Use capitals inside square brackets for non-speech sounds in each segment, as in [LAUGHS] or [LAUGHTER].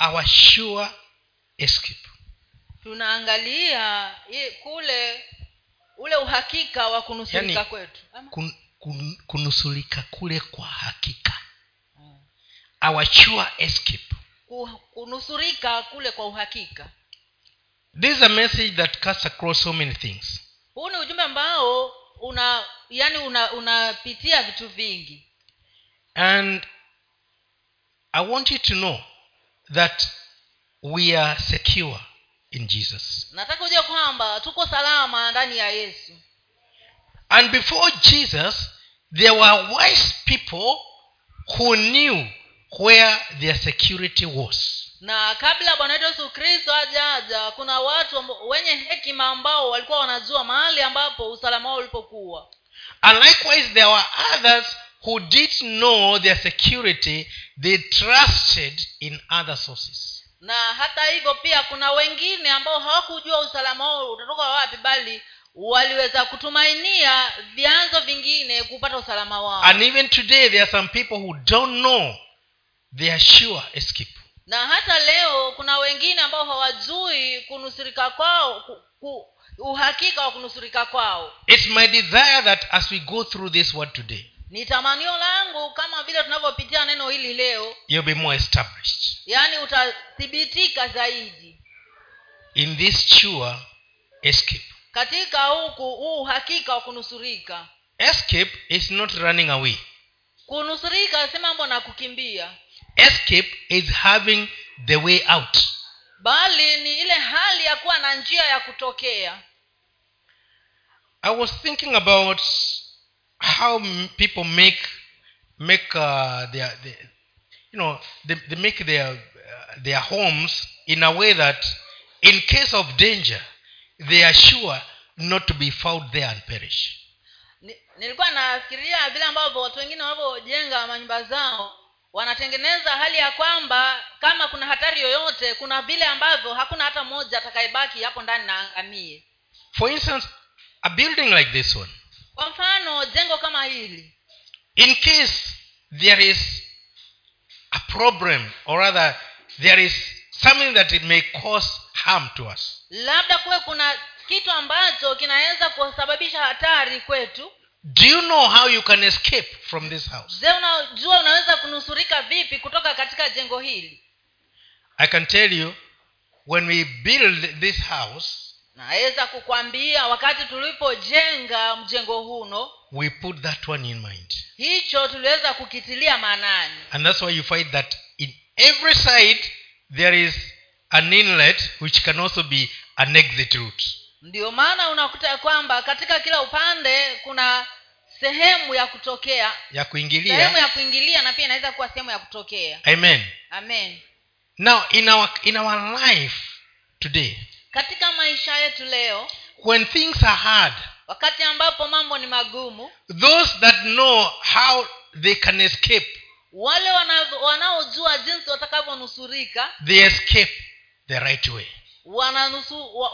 our sure escape. Tunaangalia kule ule uhakika wa kunusurika yani, kwetu. Kun, kun, kunusulika kule kwa hakika. Our sure escape. Kunusurika kule kwa uhakika. This is a message that cuts across so many things. Huu ni ujumbe ambao una yani una unapitia vitu vingi. And i want you to know that we are secure in jesus. Nataka ujue kwamba tuko salama ndani ya yesu. And before jesus there were wise people who knew where their security was. Na kabla bwana wetu yesu kristo ajaja kuna watu wenye hekima ambao walikuwa wanajua mahali ambapo usalama wao ulipokuwa. And likewise there were others who did know their security they trusted in other sources. Na hata hivyo pia kuna wengine ambao hawakujua usalama wao utatoka wapi bali waliweza kutumainia vyanzo vingine kupata usalama wao. And even today there are some people who don't know their sure escape. Na hata leo kuna wengine ambao hawajui kunusurika kwao ku, ku, uhakika wa kunusurika kwao. It's my desire that as we go through this word today ni tamanio langu kama vile tunavyopitia neno hili leo. You'll be more established. Yaani utathibitika zaidi. In this sure escape. Katika huku huu uhakika wa kunusurika. Escape is not running away. Kunusurika si mambo na kukimbia. Escape is having the way out. Bali ni ile hali ya kuwa na njia ya kutokea. I was thinking about how people make make uh, their, their you know they, they make their uh, their homes in a way that in case of danger they are sure not to be found there and perish. Nilikuwa nafikiria vile ambavyo watu wengine wanavyojenga manyumba zao wanatengeneza hali ya kwamba kama kuna hatari yoyote kuna vile ambavyo hakuna hata mmoja atakayebaki hapo ndani na angamie for instance a building like this one kwa mfano jengo kama hili. In case there is a problem or rather there is something that it may cause harm to us. Labda kuwe kuna kitu ambacho kinaweza kusababisha hatari kwetu. Do you know how you can escape from this house? Je unajua unaweza kunusurika vipi kutoka katika jengo hili? I can tell you when we build this house naweza kukwambia wakati tulipojenga mjengo huno we put that one in mind. Hicho tuliweza kukitilia maanani. And that's why you find that in every side there is an inlet which can also be an exit route. Ndio maana unakuta kwamba katika kila upande kuna sehemu ya kutokea ya sehemu kuingilia ya kuingilia na pia inaweza kuwa sehemu ya kutokea. Amen. Amen. Now in our in our life today katika maisha yetu leo when things are hard wakati ambapo mambo ni magumu those that know how they can escape wale wanaojua jinsi watakavyonusurika they escape the right way.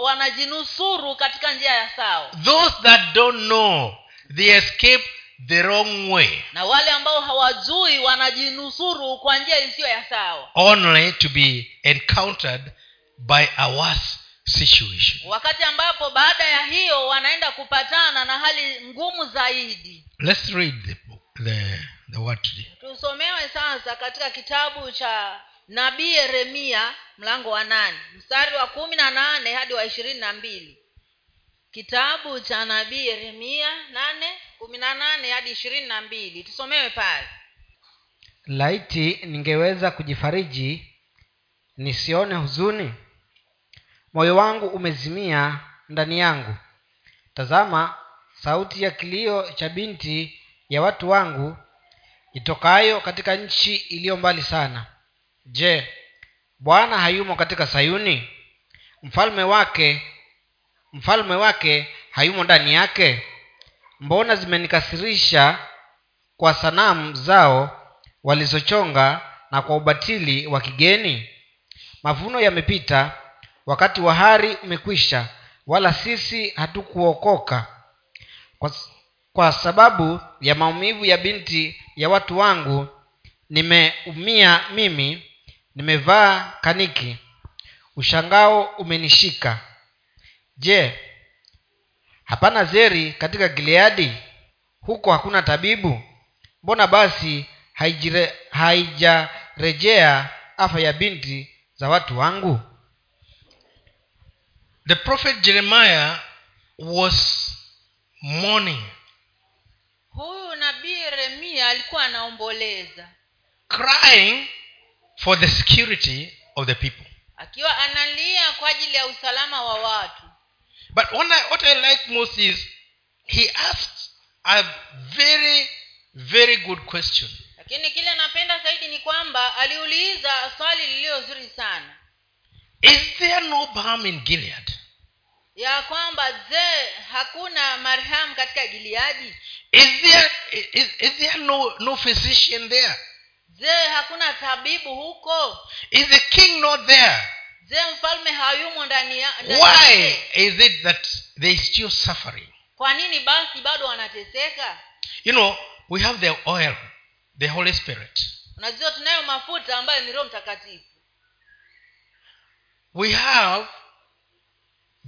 wanajinusuru katika njia ya sawa. Those that don't know they escape the wrong way. Na wale ambao hawajui wanajinusuru kwa njia isiyo ya sawa. Only to be encountered by a worse situation. Wakati ambapo baada ya hiyo wanaenda kupatana na hali ngumu zaidi. Let's read the, book, the, the word today. Tusomewe sasa katika kitabu cha nabii yeremia mlango wa nane mstari wa kumi na nane hadi wa ishirini na mbili. Kitabu cha nabii yeremia nane kumi na nane hadi ishirini na mbili. Tusomewe pale. Laiti ningeweza kujifariji nisione huzuni moyo wangu umezimia ndani yangu. Tazama sauti ya kilio cha binti ya watu wangu itokayo katika nchi iliyo mbali sana. Je bwana hayumo katika sayuni? Mfalme wake mfalme wake hayumo ndani yake? Mbona zimenikasirisha kwa sanamu zao walizochonga na kwa ubatili wa kigeni? Mavuno yamepita wakati wa hari umekwisha wala sisi hatukuokoka. Kwa, kwa sababu ya maumivu ya binti ya watu wangu nimeumia mimi nimevaa kaniki. Ushangao umenishika. Je hapana zeri katika gileadi? Huko hakuna tabibu? Mbona basi haijarejea afa ya binti za watu wangu The prophet Jeremiah was mourning, huyu nabii yeremia alikuwa anaomboleza crying for the security of the people. akiwa analia kwa ajili ya usalama wa watu But what I, what I like most is he asked a very, very good question. lakini kile napenda zaidi ni kwamba aliuliza swali lililo zuri sana Is there no balm in Gilead? Ya kwamba je hakuna marhamu katika gileadi Is there is, is there no, no physician there? je hakuna tabibu huko Is the king not there? je mfalme hayumo ndani Why is it that they is still suffering? kwa nini basi bado wanateseka You know, we have the oil, the Holy Spirit. unajua tunayo mafuta ambayo ni roho mtakatifu We have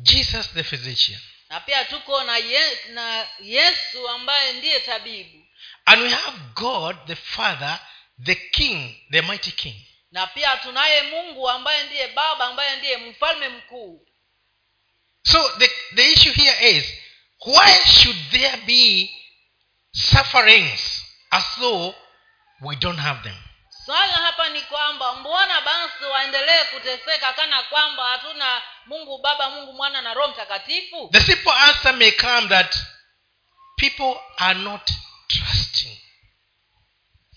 Jesus the physician. na pia tuko na, ye, na yesu ambaye ndiye tabibu And we have God the Father, the King, the mighty King. na pia tunaye mungu ambaye ndiye baba ambaye ndiye mfalme mkuu So the, the issue here is why should there be sufferings as though we don't have them? swala hapa ni kwamba mbona basi waendelee kuteseka kana kwamba hatuna mungu baba mungu mwana na roho mtakatifu The simple answer may come that people are not trusting.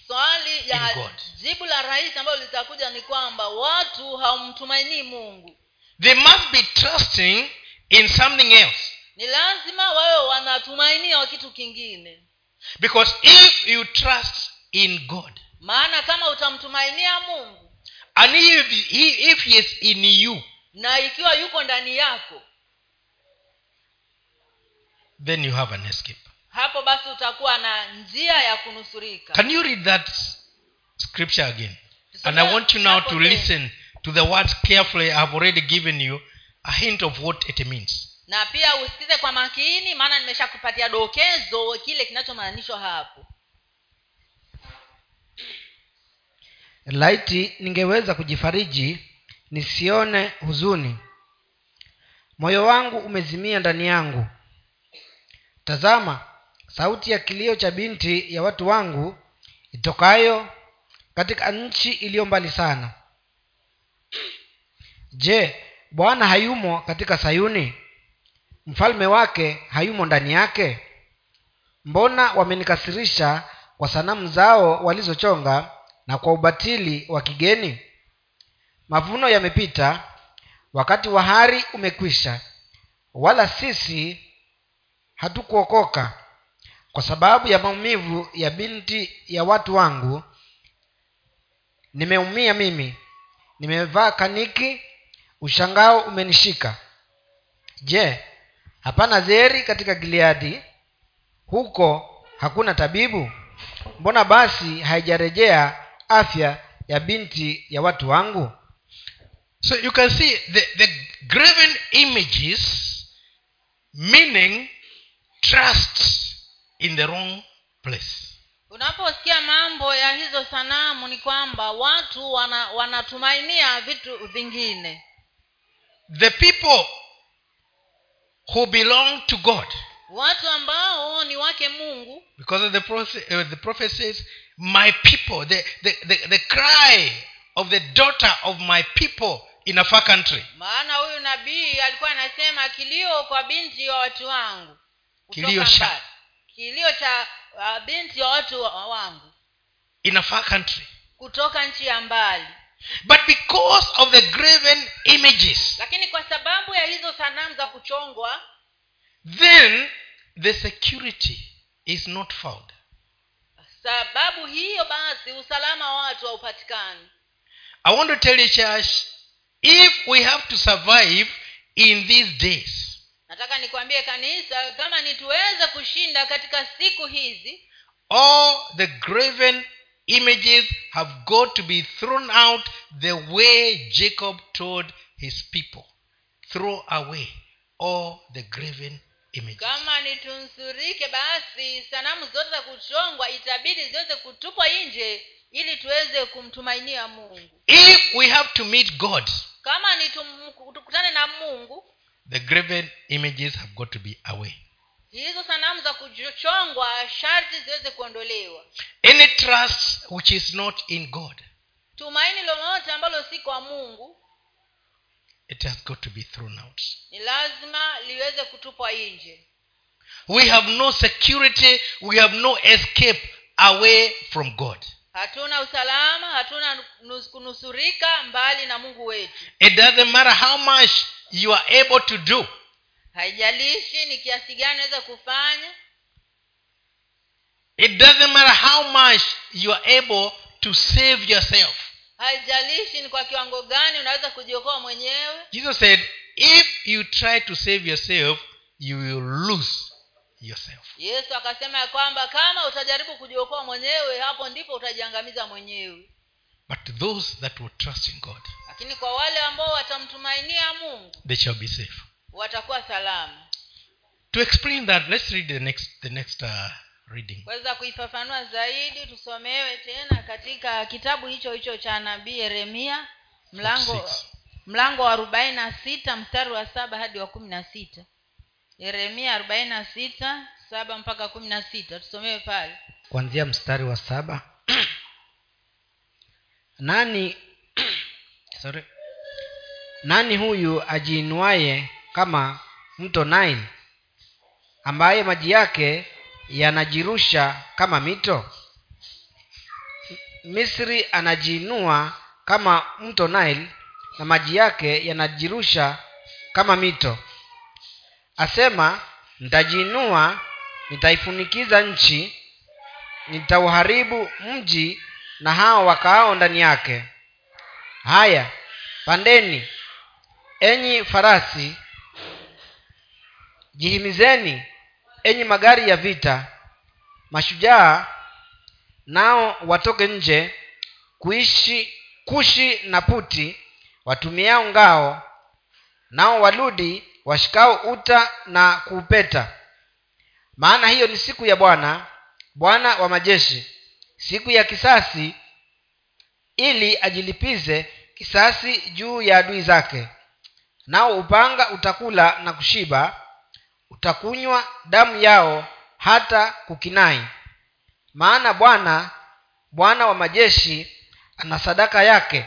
swali ya jibu la rahisi ambalo litakuja ni kwamba watu hawamtumainii mungu They must be trusting in something else. ni lazima wawe wanatumainia kitu kingine Because if you trust in God, maana kama utamtumainia mungu and if if he is in you, na ikiwa yuko ndani yako then you have an escape. hapo basi utakuwa na njia ya kunusurika Can you read that scripture again? And I want you now to listen to the words carefully. I've already given you a hint of what it means. na pia usikize kwa makini maana nimeshakupatia dokezo kile kinachomaanishwa hapo laiti ningeweza kujifariji nisione huzuni. Moyo wangu umezimia ndani yangu. Tazama sauti ya kilio cha binti ya watu wangu itokayo katika nchi iliyo mbali sana. Je bwana hayumo katika sayuni? Mfalme wake hayumo ndani yake? Mbona wamenikasirisha kwa sanamu zao walizochonga na kwa ubatili wa kigeni mavuno yamepita wakati wa hari umekwisha wala sisi hatukuokoka. Kwa sababu ya maumivu ya binti ya watu wangu nimeumia mimi nimevaa kaniki ushangao umenishika. Je hapana zeri katika gileadi? Huko hakuna tabibu? Mbona basi haijarejea afya ya binti ya watu wangu So you can see the, the graven images meaning trust in the wrong place. unaposikia mambo ya hizo sanamu ni kwamba watu wana, wanatumainia vitu vingine The people who belong to God, watu ambao ni wake mungu because of the prophet, uh, the prophet says, My people, the, the, the, the cry of the daughter of my people in a far country. maana huyu nabii alikuwa anasema kilio kwa binti wa watu wangu Kilio cha- kilio cha uh, binti wa watu wangu In a far country. kutoka nchi ya mbali But because of the graven images, lakini kwa sababu ya hizo sanamu za kuchongwa then the security is not found. sababu hiyo basi usalama wa watu haupatikani I want to tell you, church, if we have to survive in these days, nataka nikwambie kanisa kama nituweze kushinda katika siku hizi all the graven images have got to be thrown out the way jacob told his people. Throw away all the graven images. Kama nitunsurike basi sanamu zote za kuchongwa itabidi ziweze kutupwa nje ili tuweze kumtumainia mungu. If we have to meet god kama ni tukutane na mungu the graven images have got to be away. hizo sanamu za kuchongwa sharti ziweze kuondolewa. Any trust which is not in god tumaini lolote ambalo si kwa mungu it has got to be thrown out. ni lazima liweze kutupwa nje. We have no security we have no escape away from god hatuna usalama hatuna kunusurika mbali na mungu wetu. It doesn't matter how much you are able to do. Haijalishi ni kiasi gani naweza kufanya. It doesn't matter how much you are able to save yourself. Haijalishi ni kwa kiwango gani unaweza kujiokoa mwenyewe. Jesus said if you try to save yourself you will lose yourself yesu akasema ya kwamba kama utajaribu kujiokoa mwenyewe hapo ndipo utajiangamiza mwenyewe. But those that will trust in god lakini kwa wale ambao watamtumainia mungu they shall be safe. watakuwa salama. To explain that let's read the next the next uh, reading. Kuweza kuifafanua zaidi tusomewe tena katika kitabu hicho hicho cha nabii yeremia mlango mlango wa arobaini na sita mstari wa saba hadi wa kumi na sita yeremia arobaini na sita saba mpaka kumi na sita. Tusomewe pale. Kuanzia mstari wa saba. [CLEARS THROAT] Nani [CLEARS THROAT] sorry. Nani huyu ajiinuaye kama mto nile ambaye maji yake yanajirusha kama mito? Misri anajiinua kama mto nile na maji yake yanajirusha kama mito asema nitajiinua nitaifunikiza nchi nitauharibu mji na hao wakaao ndani yake. Haya pandeni enyi farasi jihimizeni enyi magari ya vita mashujaa nao watoke nje kuishi kushi na puti watumiao ngao nao waludi washikao uta na kuupeta. Maana hiyo ni siku ya bwana bwana wa majeshi siku ya kisasi ili ajilipize kisasi juu ya adui zake. Nao upanga utakula na kushiba utakunywa damu yao hata kukinai. Maana bwana bwana wa majeshi ana sadaka yake.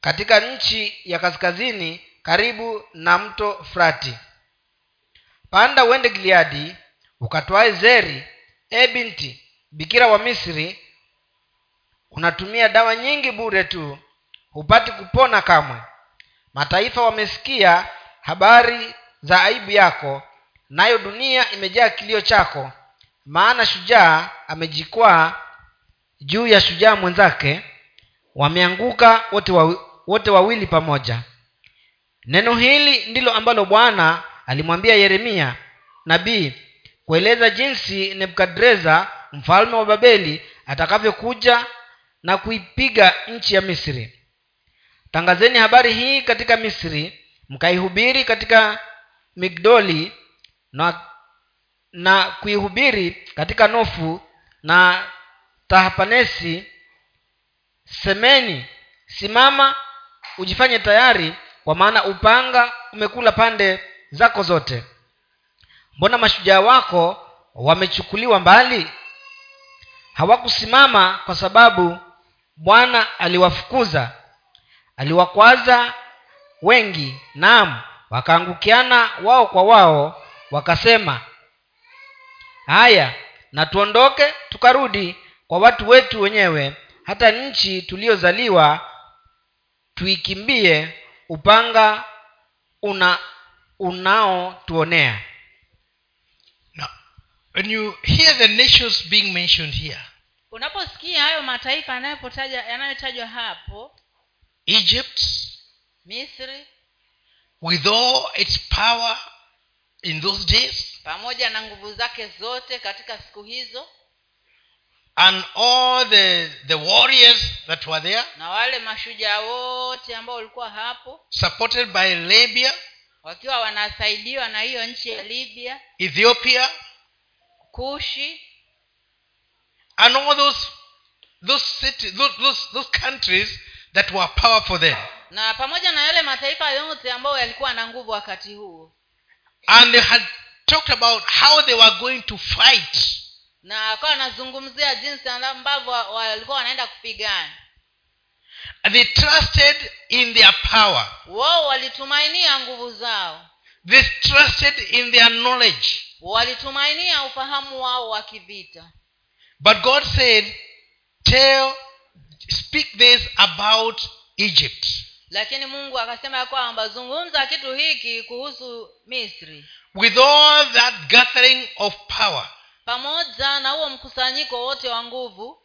Katika nchi ya kaskazini karibu na mto frati. Panda uende gileadi ukatwae zeri e binti bikira wa misri. Unatumia dawa nyingi bure tu hupati kupona kamwe. Mataifa wamesikia habari za aibu yako nayo dunia imejaa kilio chako. Maana shujaa amejikwaa juu ya shujaa mwenzake. Wameanguka wote wawi, wote wawili pamoja neno hili ndilo ambalo bwana alimwambia yeremia nabii kueleza jinsi nebukadreza mfalme wa babeli atakavyokuja na kuipiga nchi ya misri. Tangazeni habari hii katika misri mkaihubiri katika migdoli na, na kuihubiri katika nofu na tahapanesi. Semeni simama ujifanye tayari kwa maana upanga umekula pande zako zote. Mbona mashujaa wako wamechukuliwa mbali? Hawakusimama kwa sababu bwana aliwafukuza. Aliwakwaza wengi naam wakaangukiana wao kwa wao wakasema haya na tuondoke tukarudi kwa watu wetu wenyewe hata nchi tuliyozaliwa tuikimbie upanga una unaotuonea. Now when you hear the nations being mentioned here unaposikia hayo mataifa yanayotajwa hapo egypt misri with all its power in those days pamoja na nguvu zake zote katika siku hizo and all the, the warriors that were there na wale mashujaa wote ambao walikuwa hapo supported by libya wakiwa wanasaidiwa na hiyo nchi ya libya ethiopia kushi and all those those city, those, those, those countries that were powerful then. na pamoja na yale mataifa yote ambayo yalikuwa na nguvu wakati huo. And they had talked about how they were going to fight na akawa anazungumzia jinsi ambavyo walikuwa wanaenda kupigana. They trusted in their power. Wao walitumainia nguvu zao. They trusted in their knowledge. Walitumainia ufahamu wao wa kivita. But god said tell speak this about egypt. Lakini mungu akasema ya kwamba zungumza kitu hiki kuhusu misri. With all that gathering of power pamoja na huo mkusanyiko wote wa nguvu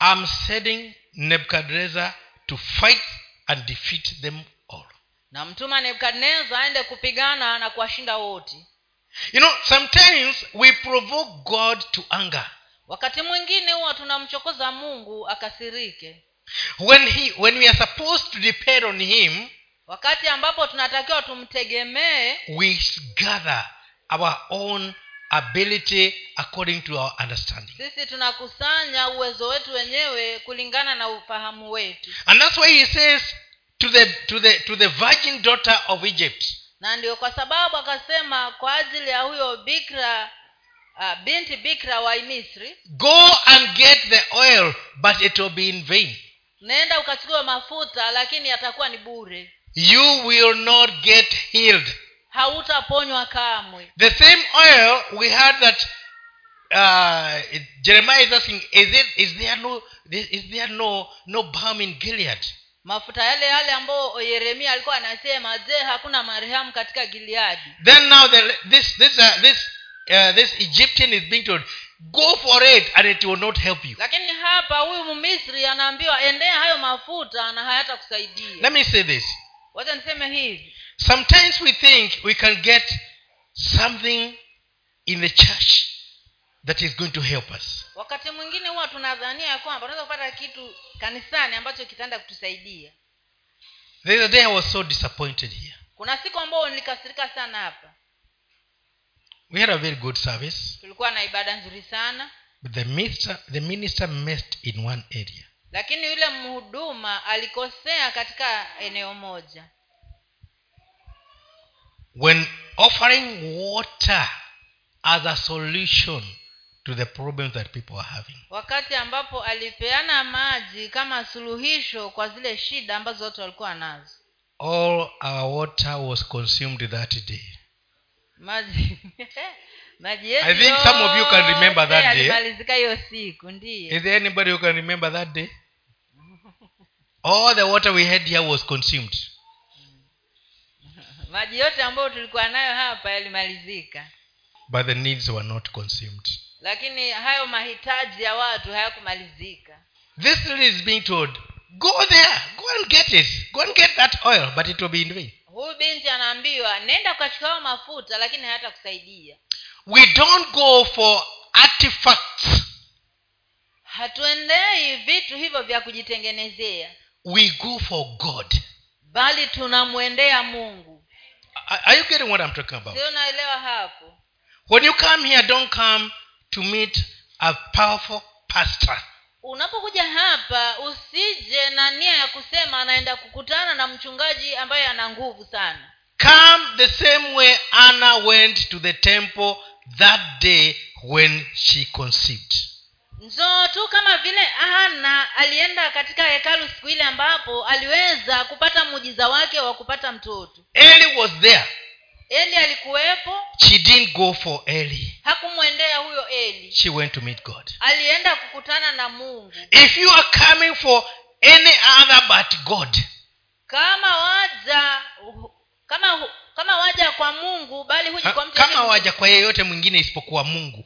i'm sending nebukadnezar to fight and defeat them all. na mtuma nebukadneza aende kupigana na kuwashinda wote. You know sometimes we provoke god to anger. Wakati mwingine huwa tunamchokoza mungu akasirike. When he when we are supposed to depend on him wakati ambapo tunatakiwa tumtegemee we gather our own ability according to our understanding. Sisi tunakusanya uwezo wetu wenyewe kulingana na ufahamu wetu. And that's why he says to the to the to the virgin daughter of egypt na ndio kwa sababu akasema kwa ajili ya huyo bikra uh, binti bikra wa misri go and get the oil but it will be in vain. naenda ukachukua mafuta lakini yatakuwa ni bure. You will not get healed hautaponywa kamwe. The same oil we had that uh, jeremiah is asking is it is there no is there no no balm in gilead? Mafuta yale yale ambayo yeremia alikuwa anasema je hakuna marehemu katika gileadi? Then now the, this this uh, this uh, this egyptian is being told go for it and it will not help you. Lakini hapa huyu mmisri anaambiwa endea hayo mafuta na hayatakusaidia. Let me say this. Wacha niseme hivi sometimes we think we can get something in the church that is going to help us. Wakati mwingine huwa tunadhania ya kwamba unaweza kupata kitu kanisani ambacho kitaenda kutusaidia. The other day i was so disappointed here. Kuna siku ambayo nilikasirika sana hapa. We had a very good service tulikuwa na ibada nzuri sana. but the minister the minister messed in one area. Lakini yule mhuduma alikosea katika eneo moja when offering water as a solution to the problems that people are having. Wakati ambapo alipeana maji kama suluhisho kwa zile shida ambazo watu walikuwa nazo. All our water was consumed that day. Maji [LAUGHS] maji yetu I think some of you can remember that day. hiyo siku is there anybody who can remember that day? [LAUGHS] All the water we had here was consumed maji yote ambayo tulikuwa nayo hapa yalimalizika. But the needs were not consumed. Lakini hayo mahitaji ya watu hayakumalizika. This is being told. Go there. Go and get it. Go and get that oil but it will be in vain. Huyu binti anaambiwa nenda ukachukua mafuta lakini hayatakusaidia we don't go for artifacts. Hatuendei vitu hivyo vya kujitengenezea. We go for god. Bali tunamwendea mungu are you getting what i'm talking about? When you come here don't come to meet a powerful pastor. Unapokuja hapa usije na nia ya kusema anaenda kukutana na mchungaji ambaye ana nguvu sana. Come the same way anna went to the temple that day when she conceived njoo tu kama vile ana alienda katika hekalu siku ile ambapo aliweza kupata muujiza wake wa kupata mtoto. Eli was there. Eli alikuwepo. She didn't go for eli. Hakumwendea huyo eli. She went to meet god. Alienda kukutana na mungu. If you are coming for any other but god kama waja kama kama waja kwa mungu bali huji kwa mtu kama waja kwa yeyote mwingine isipokuwa mungu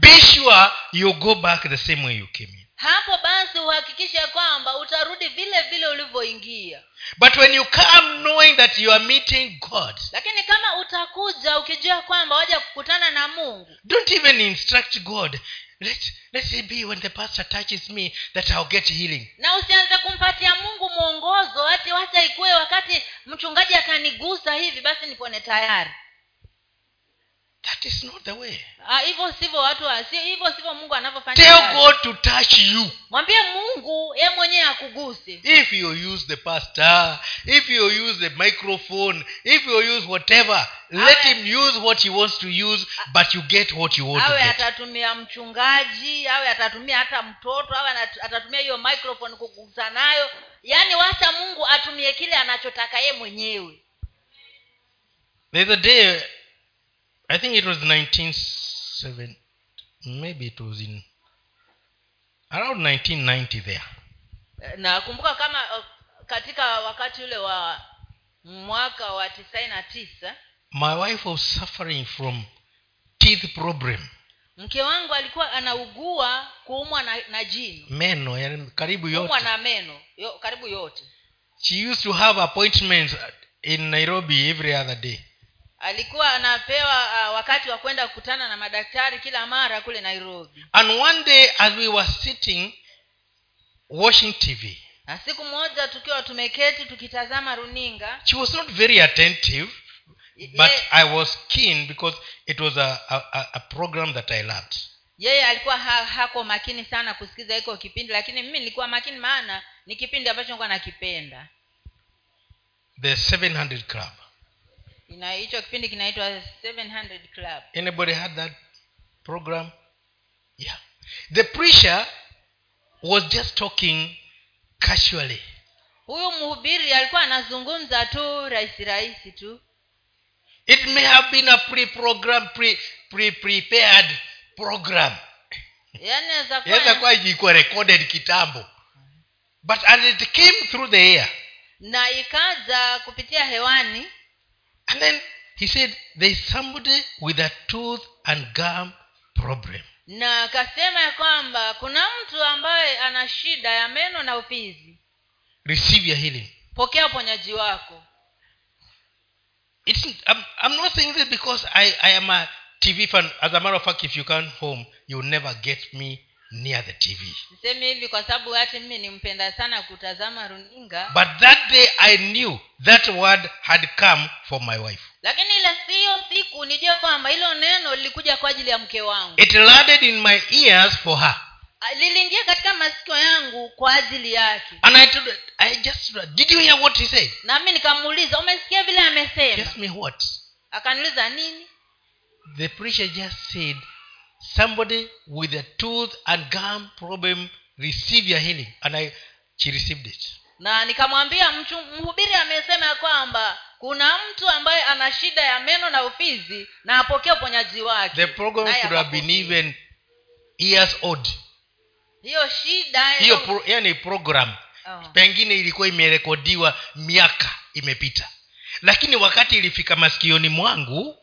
be sure you go back the same way you came in. Hapo basi uhakikishe kwamba utarudi vile vile ulivyoingia. But when you come knowing that you are meeting god lakini kama utakuja ukijua kwamba waja kukutana na mungu don't even instruct god. Let, let it be when the pastor touches me that i'll get healing. na usianze kumpatia mungu mwongozo ati wacha ikuwe wakati mchungaji akanigusa hivi basi nipone tayari that is not the way. Ah, hivyo sivyo watu hivyo sivyo mungu anavyofanya tell god to touch you. Mwambie mungu ye mwenyewe akuguse. If you use the pastor if you use the microphone if you use whatever let him use what he wants to use but you get what you want to awe atatumia mchungaji awe atatumia hata mtoto awe atatumia hiyo microphone kugusa nayo. Yaani wacha mungu atumie kile anachotaka ye mwenyewe. There's a day i think it was 1970 maybe it was in around 1990 there. Nakumbuka kama uh, katika wakati ule wa mwaka wa tisaini na tisa my wife was suffering from teeth problem. mke wangu alikuwa anaugua kuumwa na, na jino. Meno yani karibu yote. na meno yo, karibu yote. She used to have appointments in nairobi every other day alikuwa anapewa uh, wakati wa kwenda kukutana na madaktari kila mara kule nairobi. And one day as we were sitting watching tv na siku moja tukiwa tumeketi tukitazama runinga she was not very attentive ye- but i was keen because it was a, a, a- program that i loved. yeye alikuwa ha, hako makini sana kusikiza iko kipindi lakini mimi nilikuwa makini maana ni kipindi ambacho nilikuwa nakipenda. The 700 club hicho kipindi kinaitwa 700 club. Anybody had that program? Yeah. The preacher was just talking casually. Huyu mhubiri alikuwa anazungumza tu rahisi rahisi tu. It may have been a pre-program pre, pre prepared program. Yaani inaweza kuwa ilikuwa recorded kitambo. But as it came through the air na ikaja kupitia hewani and then he said there is somebody with a tooth and gum problem. Na akasema ya kwamba kuna mtu ambaye ana shida ya meno na ufizi. Receive your healing. Pokea uponyaji wako. It's I'm, I'm not saying this because I, I am a tv fan. As a matter of fact if you come home you'll never get me near the tv niseme hivi kwa sababu hati mimi nimpenda sana kutazama runinga. But that day i knew that word had come for my wife. Lakini ile siyo siku nijue kwamba hilo neno lilikuja kwa ajili ya mke wangu. It landed in my ears for her. Ah, liliingia katika masikio yangu kwa ajili yake. And i told i just did you hear what he said? Nami nikamuuliza umesikia vile amesema? Me what? Akaniuliza nini? The preacher just said somebody with a tooth and gum problem receive your healing and i she received it. Na nikamwambia mtu mhubiri amesema ya kwamba kuna mtu ambaye ana shida ya meno na ufizi na apokee uponyaji wake. The program could have been even years old. Hiyo shida hiyo pro, yani program Oh. pengine ilikuwa imerekodiwa miaka imepita. Lakini wakati ilifika masikioni mwangu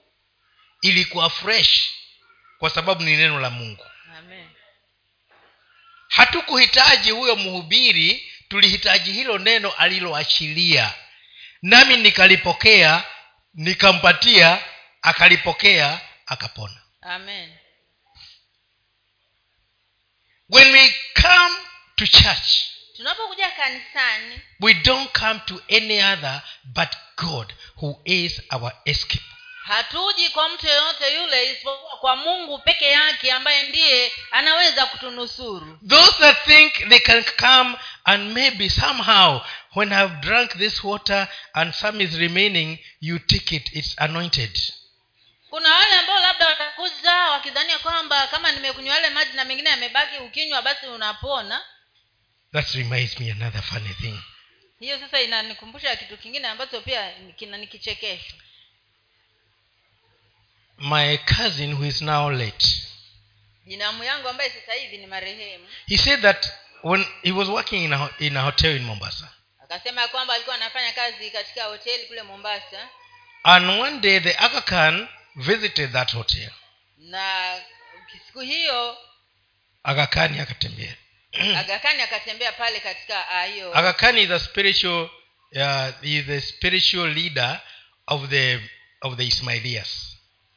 ilikuwa fresh kwa sababu ni neno la mungu Amen. hatukuhitaji huyo mhubiri tulihitaji hilo neno aliloachilia nami nikalipokea nikampatia akalipokea akapona Amen. when we come to church tunapokuja kanisani we don't come to any other but god who is our escape hatuji kwa mtu yeyote yule isipokuwa kwa mungu peke yake ambaye ndiye anaweza kutunusuru. Those that think they can come and maybe somehow when i've drunk this water and some is remaining you take it. It's anointed. Kuna wale ambao labda watakuza wakidhania kwamba kama nimekunywa yale maji na mengine yamebaki ukinywa basi unapona. That reminds me another funny thing. Hiyo sasa inanikumbusha kitu kingine ambacho pia kina nikichekesho my cousin who is now late. Jinamu yangu ambaye sasa hivi ni marehemu. He said that when he was working in a, in a hotel in mombasa. Akasema ya kwamba alikuwa anafanya kazi katika hoteli kule mombasa. And one day the aga khan visited that hotel. Na siku hiyo akatembea. [CLEARS THROAT] Agakani akatembea pale katika ah, hiyo. Is a spiritual uh, is a spiritual leader of the of the ismailias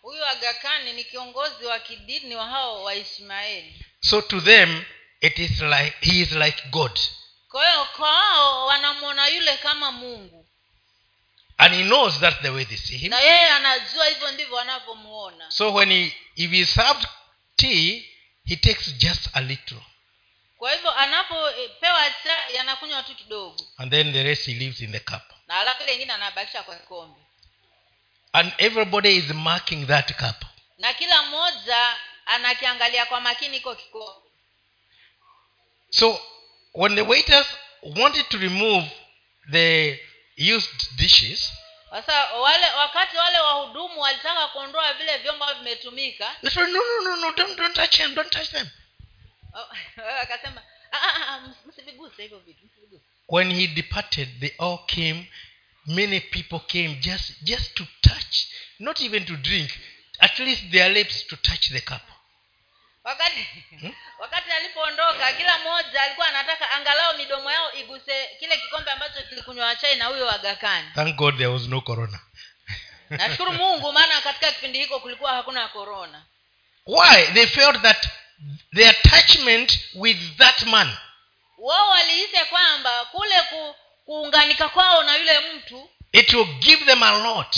huyu agakani ni kiongozi wa kidini wa hao waishmaeli so to them it is like he is like god. Kwa hiyo kwao wanamwona yule kama mungu. And he knows that's the way they see him. Na yeye anajua hivyo ndivyo wanavyomuona. So when he if he served tea he takes just a little. Kwa hivyo anapopewa chai anakunywa tu kidogo. And then the rest he leaves in the cup. Na alafu ile ingine anabakisha kwa kikombe and everybody is marking that cup. Na kila mmoja anakiangalia kwa makini iko kikombe so when the waiters wanted to remove the used dishes sasa wale wakati wale wahudumu walitaka kuondoa vile vyombo vimetumika they said no no no no don't, don't touch them don't touch them. Oh, [LAUGHS] akasema "Ah, ah, ah, ms- msiviguse hivyo vitu msiviguse. When he departed they all came many people came just just to touch not even to drink at least their lips to touch the cup. Wakati wakati alipoondoka kila mmoja alikuwa anataka angalau midomo yao iguse kile kikombe ambacho kilikunywa chai na huyo wagakani thank god there was no corona. [LAUGHS] Nashukuru mungu maana katika kipindi hiko kulikuwa hakuna korona why? They felt that the attachment with that man. Wao walihisi kwamba kule ku, kuunganika kwao na yule mtu it will give them a lot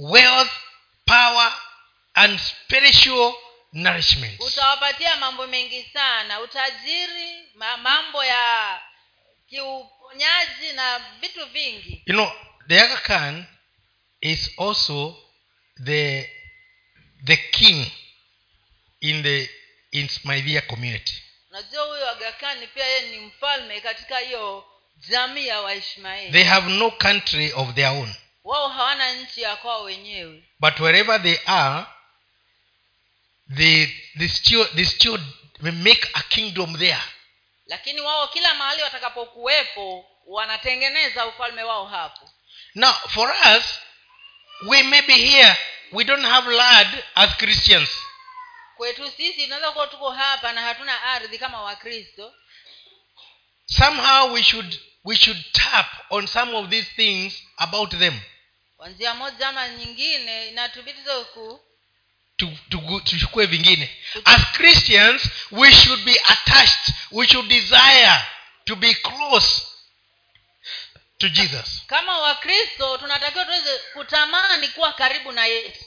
wealth power and spiritual nourishment. Utawapatia mambo mengi sana. Utajiri ma, mambo ya kiuponyaji na vitu vingi. You know the Aga Khan is also the the king in the in Smaithia community. Unajua huyo agakani pia yeye ni mfalme katika hiyo jamii ya waishmaeli. They have no country of their own wao hawana nchi ya kwao wenyewe. But wherever they are they they still they still make a kingdom there. Lakini wao kila mahali watakapokuwepo wanatengeneza ufalme wao hapo. Now for us we may be here we don't have land as christians. Kwetu sisi tunaweza kuwa tuko hapa na hatuna ardhi kama wakristo. Somehow we should we should tap on some of these things about them kwa njia moja ama nyingine inatubidi ku Tu- tu- tuchukue vingine. As christians we should be attached. We should desire to be close to jesus. Kama wakristo tunatakiwa tuweze kutamani kuwa karibu na yesu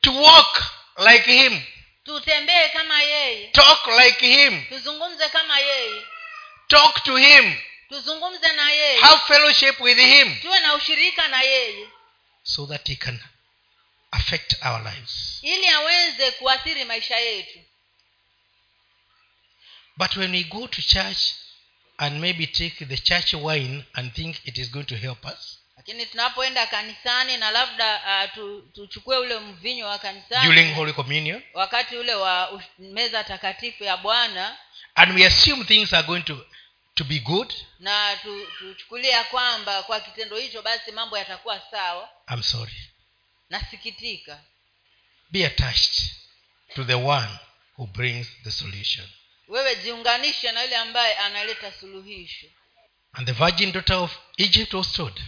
to walk like him. Tutembee kama yeye talk like him. Tuzungumze kama yeye talk to him. Tuzungumze na yeye have fellowship with him. Tuwe na ushirika na yeye so that he can affect our lives. Ili aweze kuathiri maisha yetu. But when we go to church and maybe take the church wine and think it is going to help us lakini tunapoenda kanisani na labda uh, tuchukue ule mvinyo wa kanisani during holy communion wakati ule wa meza takatifu ya bwana and we assume things are going to to be good na tu- tuchukulie ya kwamba kwa kitendo hicho basi mambo yatakuwa sawa. I'm sorry. Nasikitika. Be attached to the one who brings the solution. Wewe jiunganishe na yule ambaye analeta suluhisho. And the virgin daughter of egypt was told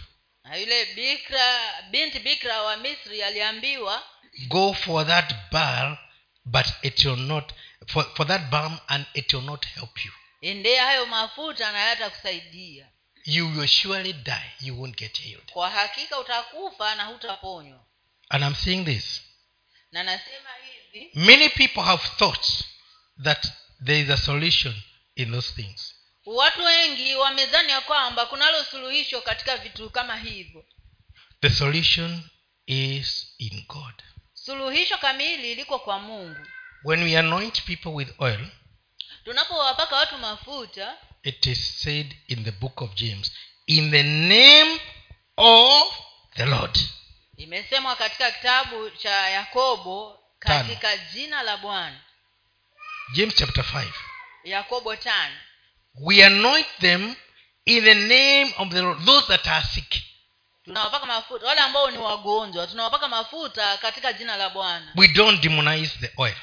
na yule bikra binti bikra wa misri aliambiwa go for that bar but it will not for, for that balm and it will not help you endea hayo mafuta na yatakusaidia you will surely die. You won't get healed. Kwa hakika utakufa na hutaponywa. And i'm saying this. Na nasema hivi many people have thought that there is a solution in those things. watu wengi wamezani ya kwamba kunalo suluhisho katika vitu kama hivyo. The solution is in god. Suluhisho kamili liko kwa mungu. When we anoint people with oil tunapowapaka watu mafuta it is said in the book of james in the name of the lord. imesemwa katika kitabu cha yakobo katika Tan. jina la bwana. James chapter 5 yakobo tano. We anoint them in the name of the lord those that are sick. Tunawapaka mafuta wale ambao ni wagonjwa tunawapaka mafuta katika jina la bwana. We don't demonize the oil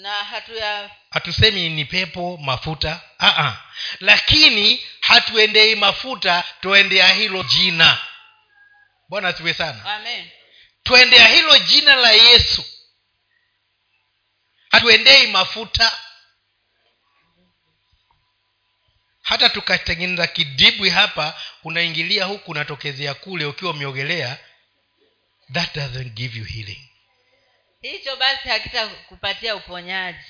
na hatuya hatusemi ni pepo mafuta. Uh-uh. lakini hatuendei mafuta tuendea hilo jina. Bwana asiwe sana. Amen. Tuendea hilo jina la yesu. Hatuendei mafuta. Hata tukatengeneza kidibwi hapa unaingilia huku unatokezea kule ukiwa umeogelea that doesn't give you healing hicho basi hakitakupatia uponyaji.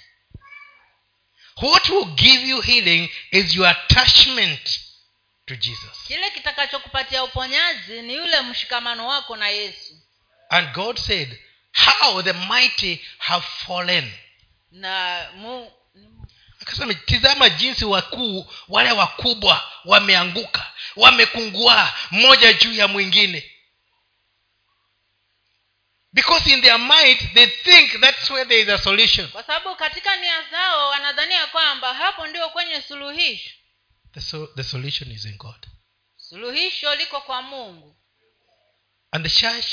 What will give you healing is your attachment to jesus. Kile kitakachokupatia uponyaji ni yule mshikamano wako na yesu. And god said how the mighty have fallen. Na mu, akasema tizama jinsi wakuu wale wakubwa wameanguka wamekungua mmoja juu ya mwingine because in their mind they think that's where there is a solution. Kwa sababu katika nia zao wanadhania kwamba hapo ndio kwenye suluhisho. The, so, the solution is in god. Suluhisho liko kwa mungu. And the church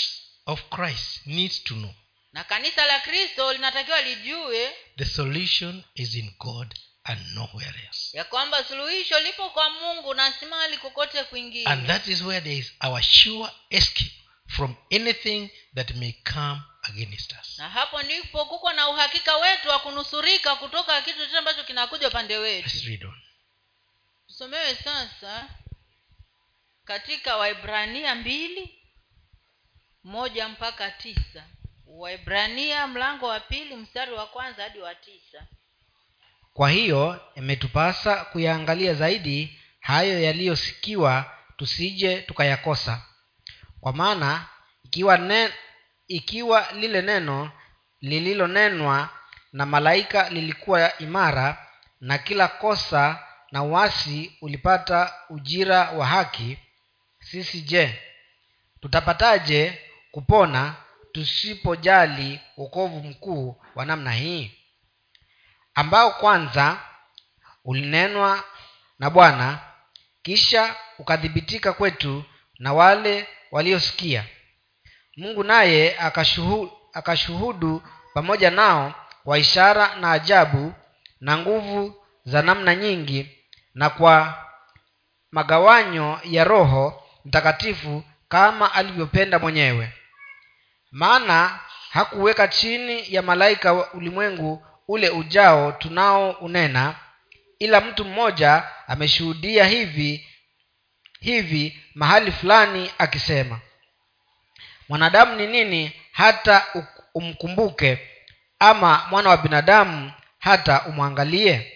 of christ needs to know. Na kanisa la kristo linatakiwa lijue the solution is in god and nowhere else. ya kwamba suluhisho lipo kwa mungu na simali kokote kwingine. And that is where there is our sure escape from anything that may come against us. Na hapo ndipo kuko na uhakika wetu wa kunusurika kutoka kitu chote ambacho kinakuja upande wetu. Let's read on. Tusomewe sasa katika waibrania mbili moja mpaka tisa. Waibrania mlango wa pili mstari wa kwanza hadi wa tisa. Kwa hiyo imetupasa kuyaangalia zaidi hayo yaliyosikiwa tusije tukayakosa kwa maana ikiwa ne, ikiwa lile neno lililonenwa na malaika lilikuwa imara na kila kosa na uasi ulipata ujira wa haki sisi je tutapataje kupona tusipojali wokovu mkuu wa namna hii? Ambao kwanza ulinenwa na bwana kisha ukathibitika kwetu na wale waliosikia. Mungu naye akashuhu, akashuhudu pamoja nao kwa ishara na ajabu na nguvu za namna nyingi na kwa magawanyo ya roho mtakatifu kama alivyopenda mwenyewe. Maana hakuweka chini ya malaika wa ulimwengu ule ujao tunao unena ila mtu mmoja ameshuhudia hivi hivi mahali fulani akisema. Mwanadamu ni nini hata umkumbuke? Ama mwana wa binadamu hata umwangalie?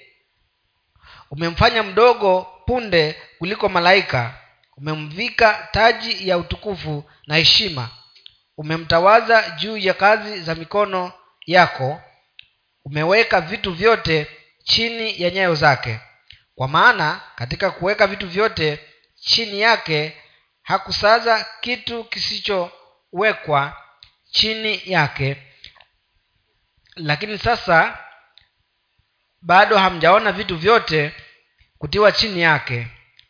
Umemfanya mdogo punde kuliko malaika. Umemvika taji ya utukufu na heshima. Umemtawaza juu ya kazi za mikono yako. Umeweka vitu vyote chini ya nyayo zake. Kwa maana katika kuweka vitu vyote chini yake hakusaza kitu kisichowekwa chini yake. Lakini sasa bado hamjaona vitu vyote kutiwa chini yake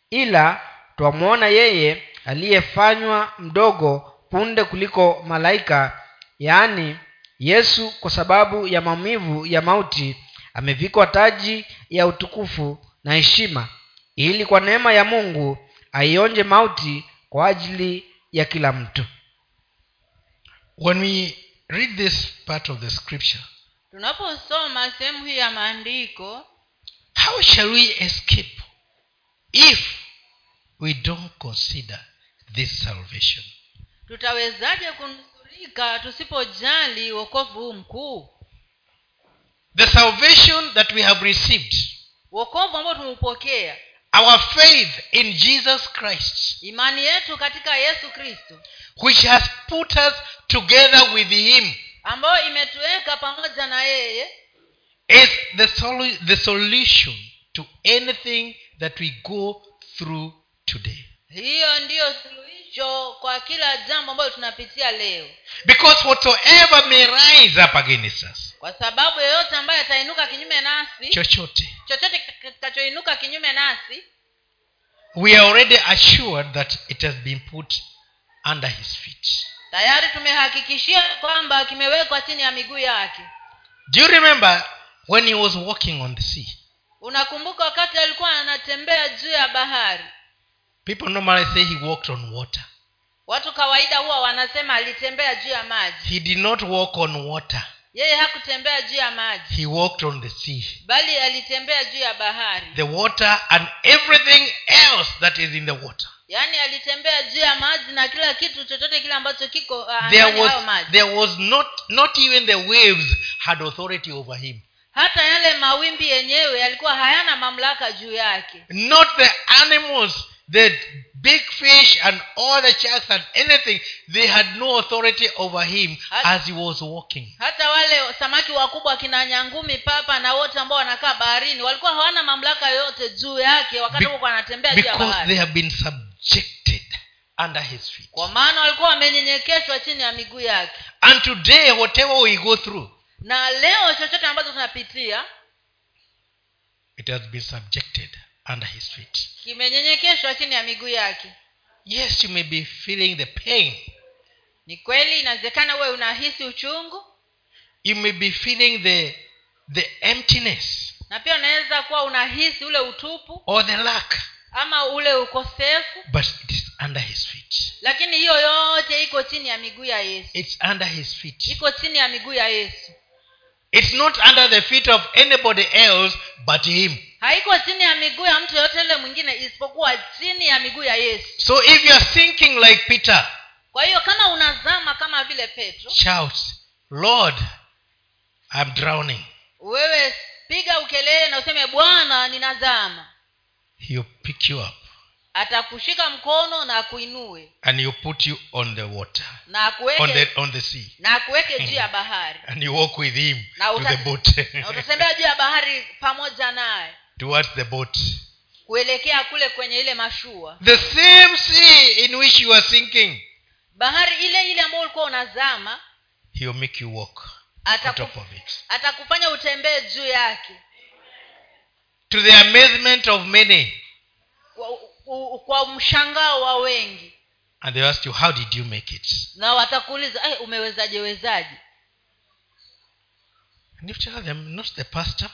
ila twamwona yeye aliyefanywa mdogo punde kuliko malaika yaani yesu kwa sababu ya maumivu ya mauti amevikwa taji ya utukufu na heshima ili kwa neema ya mungu aionje mauti kwa ajili ya kila mtu. When we read this part of the scripture tunaposoma sehemu hii ya maandiko how shall we escape if we don't consider this salvation? tutawezaje kunusurika tusipojali wokovu huu mkuu? The salvation that we have received wokovu ambao tumeupokea our faith in jesus christ imani yetu katika yesu kristo which has put us together with him ambayo imetuweka pamoja na yeye is the, solu- the solution to anything that we go through today. hiyo ndiyo suluhisho kwa kila jambo ambayo tunapitia leo. Because whatsoever may rise up against us kwa sababu yeyote ambaye atainuka kinyume nasi chochote chochote kitakachoinuka kinyume nasi we are already assured that it has been put under his feet. tayari tumehakikishia kwamba kimewekwa chini ya miguu yake. Do you remember when he was walking on the sea? Unakumbuka wakati alikuwa anatembea juu ya bahari people normally say he walked on water. Watu kawaida huwa wanasema alitembea juu ya maji. He did not walk on water. Yeye hakutembea juu ya maji. He walked on the sea. Bali alitembea juu ya bahari. The water and everything else that is in the water. Yaani alitembea juu ya maji na kila kitu chochote kile ambacho kiko uh, there was maji. there was not not even the waves had authority over him. Hata yale mawimbi yenyewe yalikuwa hayana mamlaka juu yake. Not the animals the big fish and all the sharks and anything they had no authority over him as he was walking. Hata wale samaki wakubwa kina nyangumi papa na wote ambao wanakaa baharini walikuwa hawana mamlaka yoyote juu yake wakati huko anatembea juu ya they have been subjected under his feet. Kwa maana walikuwa wamenyenyekeshwa chini ya miguu yake. And today whatever we go through na leo chochote ambacho tunapitia it has been subjected under his feet. Kimenyenyekeshwa chini ya miguu yake. Yes you may be feeling the pain. Ni kweli inawezekana uwe unahisi uchungu. You may be feeling the the emptiness. Na pia unaweza kuwa unahisi ule utupu or the lack. ama ule ukosefu. But it is under his feet. Lakini hiyo yote iko chini ya miguu ya yesu. It's under his feet. Iko chini ya miguu ya yesu. It's not under the feet of anybody else but him haiko chini ya miguu ya mtu yoyote yule mwingine isipokuwa chini ya miguu ya yesu. So if you are thinking like peter kwa hiyo kama unazama kama vile petro shout lord i'm drowning. wewe piga ukelele na useme bwana ninazama. He'll pick you up atakushika mkono na akuinue. and he'll put you on the water na on akuweke the on the sea. na akuweke juu ya [LAUGHS] bahari. And you walk with him Na to the boat. na utatembea juu ya bahari pamoja naye towards the boat. Kuelekea kule kwenye ile mashua. The same sea in which you are sinking bahari ile ile ambayo ulikuwa unazama he'll make you walk on top of it. atakufanya utembee juu yake. To the amazement of many kwa, u- kwa mshangao wa wengi. and they ask you how did you make it? Na watakuuliza "Eh, umewezaje wezaje? And you tell them not the pastor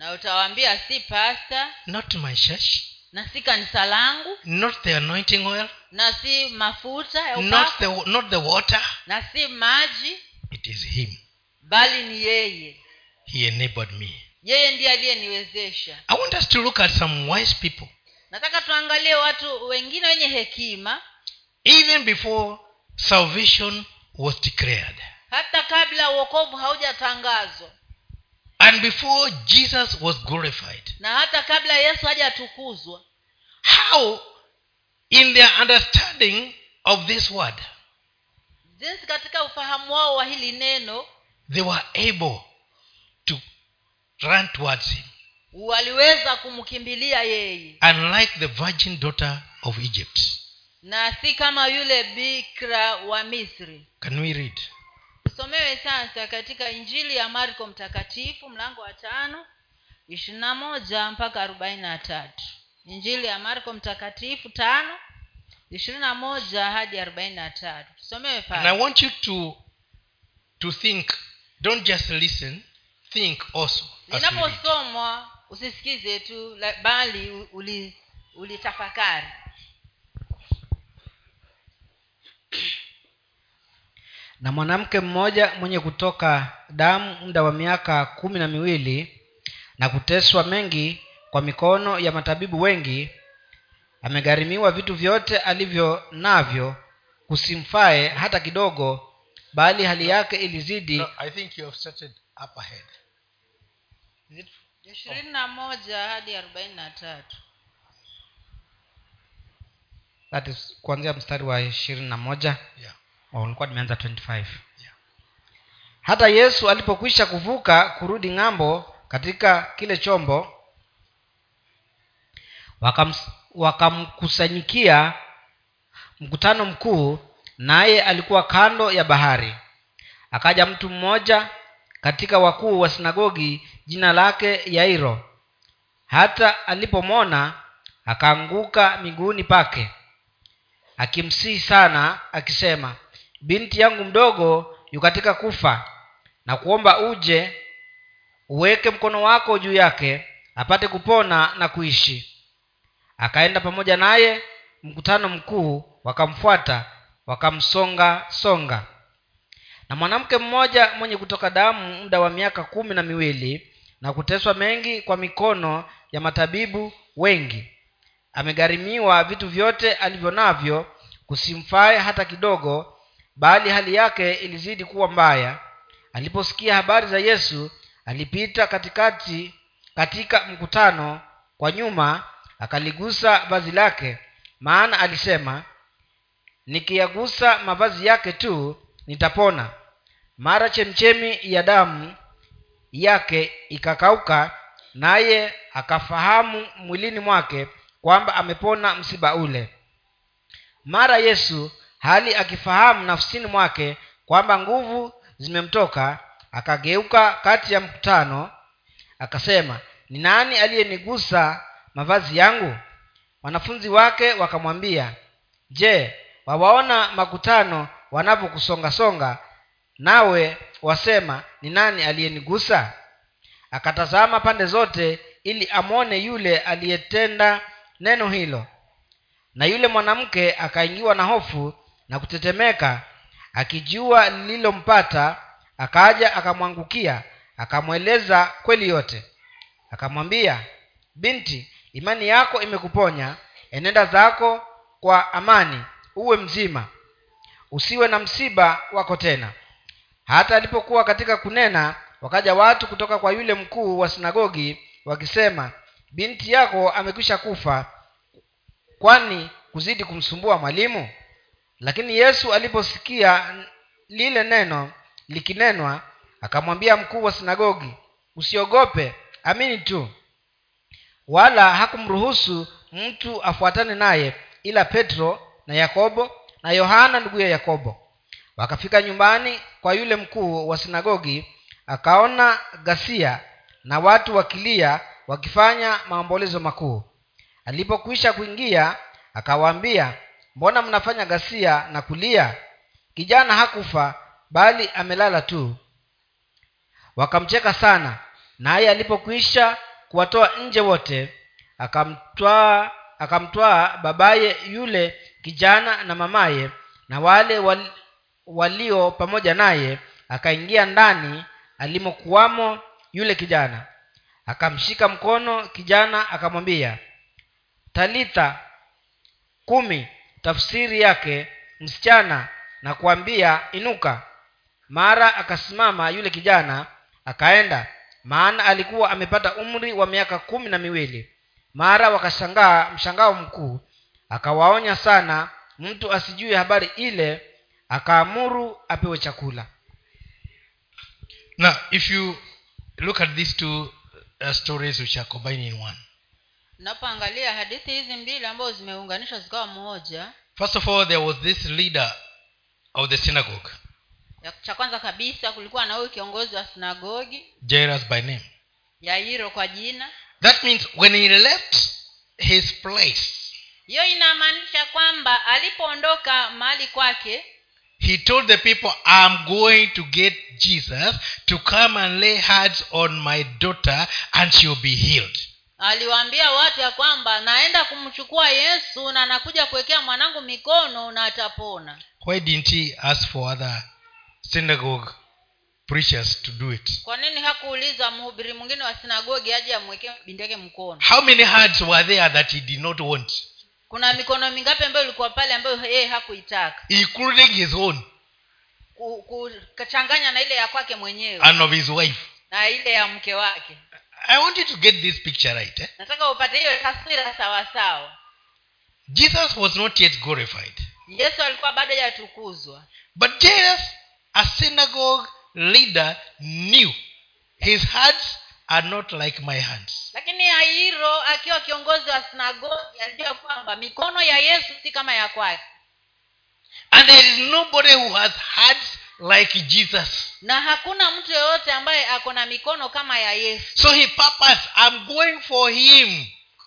na utawaambia si pasta not my church. Na si kanisa langu. Not the anointing oil. Na si mafuta not the not the water. Na si maji. It is him. Bali ni yeye. He enabled me. Yeye ndiye aliyeniwezesha. I want us to look at some wise people. Nataka tuangalie watu wengine wenye hekima. Even before salvation was declared. Hata kabla uokovu haujatangazwa and before jesus was glorified na hata kabla yesu hajatukuzwa. how in their understanding of this word jinsi katika ufahamu wao wa hili neno they were able to run towards him waliweza kumkimbilia yeye. Unlike the virgin daughter of egypt. Na si kama yule bikra wa misri. Can we read tusomewe sasa katika injili ya marko mtakatifu mlango wa tano ishirini na moja mpaka arobaini na tatu. Injili ya marko mtakatifu tano ishirini na moja hadi arobaini na tatu. Tusomewe and i want you to to think. Don't just listen. Think also linaposomwa usisikize tu bali ulitafakari uli- ulitafakari na mwanamke mmoja mwenye kutoka damu muda wa miaka kumi na miwili na kuteswa mengi kwa mikono ya matabibu wengi amegharimiwa vitu vyote alivyo navyo kusimfae hata kidogo bali hali yake ilizidi No, i think you have started up ahead Is it? ishirini na moja hadi arobaini na tatu. That is kuanzia mstari wa ishirini na moja. Yeah ulikuwa nimeanza 25 Yeah. hata yesu alipokwisha kuvuka kurudi ng'ambo katika kile chombo wakamkusanyikia wakamkusanyikia mkutano mkuu naye alikuwa kando ya bahari. Akaja mtu mmoja katika wakuu wa sinagogi jina lake yairo. Hata alipomwona akaanguka miguuni pake akimsihi sana akisema binti yangu mdogo yu katika kufa na kuomba uje uweke mkono wako juu yake apate kupona na kuishi. Akaenda pamoja naye mkutano mkuu wakamfuata wakamsonga songa. Na mwanamke mmoja mwenye kutoka damu muda wa miaka kumi na miwili na kuteswa mengi kwa mikono ya matabibu wengi. Amegharimiwa vitu vyote alivyo navyo kusimfae hata kidogo bali hali yake ilizidi kuwa mbaya. Aliposikia habari za yesu alipita katikati katika mkutano kwa nyuma akaligusa vazi lake. Maana alisema nikiyagusa mavazi yake tu nitapona. Mara chemchemi ya damu yake ikakauka naye akafahamu mwilini mwake kwamba amepona msiba ule. Mara yesu hali akifahamu nafsini mwake kwamba nguvu zimemtoka akageuka kati ya mkutano akasema ni nani aliyenigusa mavazi yangu? Wanafunzi wake wakamwambia je wawaona makutano wanavyokusongasonga nawe wasema ni nani aliyenigusa? Akatazama pande zote ili amwone yule aliyetenda neno hilo. Na yule mwanamke akaingiwa na hofu na kutetemeka akijua lililompata akaja akamwangukia akamweleza kweli yote. Akamwambia binti imani yako imekuponya enenda zako kwa amani uwe mzima. Usiwe na msiba wako tena. Hata alipokuwa katika kunena wakaja watu kutoka kwa yule mkuu wa sinagogi wakisema binti yako amekwisha kufa kwani kuzidi kumsumbua mwalimu lakini yesu aliposikia lile neno likinenwa akamwambia mkuu wa sinagogi usiogope amini tu. Wala hakumruhusu mtu afuatane naye ila petro na yakobo na yohana nduguye yakobo. Wakafika nyumbani kwa yule mkuu wa sinagogi akaona ghasia na watu wakilia wakifanya maombolezo makuu. Alipokwisha kuingia akawaambia mbona mnafanya ghasia na kulia? Kijana hakufa bali amelala tu. Wakamcheka sana. Naye alipokwisha kuwatoa nje wote akamtwaa akamtwaa babaye yule kijana na mamaye na wale wal, walio pamoja naye akaingia ndani alimokuwamo yule kijana. Akamshika mkono kijana akamwambia talitha kumi tafsiri yake msichana na kuambia inuka. Mara akasimama yule kijana akaenda. Maana alikuwa amepata umri wa miaka kumi na miwili. Mara wakashangaa mshangao mkuu. Akawaonya sana mtu asijue habari ile akaamuru apewe chakula. Now, if you look at these two uh, stories which are combined in one, unapoangalia hadithi hizi mbili ambazo zimeunganishwa zikawa moja first of all, there was this leader of the synagogue, cha kwanza kabisa kulikuwa na huyu kiongozi wa sinagogi Jairus by name. yairo kwa jina That means when he left his place, hiyo inamaanisha kwamba alipoondoka mahali kwake he told the people, I'm going to get Jesus to come and lay hands on my daughter and she'll be healed. Aliwaambia watu ya kwamba naenda kumchukua yesu na nakuja kuwekea mwanangu mikono na atapona Why didn't he ask for other synagogue preachers to do it? kwa nini hakuuliza mhubiri mwingine wa sinagogi aje amwekee bindeke mkono How many hearts were there that he did not want? kuna mikono mingapi ambayo ilikuwa pale ambayo yeye hakuitaka Including his own kuchanganya na ile ya kwake mwenyewe and of his wife. na ile ya mke wake I want you to get this picture right. Eh? nataka upate hiyo taswira sawasawa Jesus was not yet glorified. yesu alikuwa bado hajatukuzwa But Jairus, a synagogue leader, knew his hands are not like my hands. lakini yairo akiwa kiongozi wa sinagogi alijua kwamba mikono ya yesu si kama ya kwake And there is nobody who has hands like Jesus. na hakuna mtu yoyote ambaye ako na mikono kama ya yesu So he purpose, I'm going for him.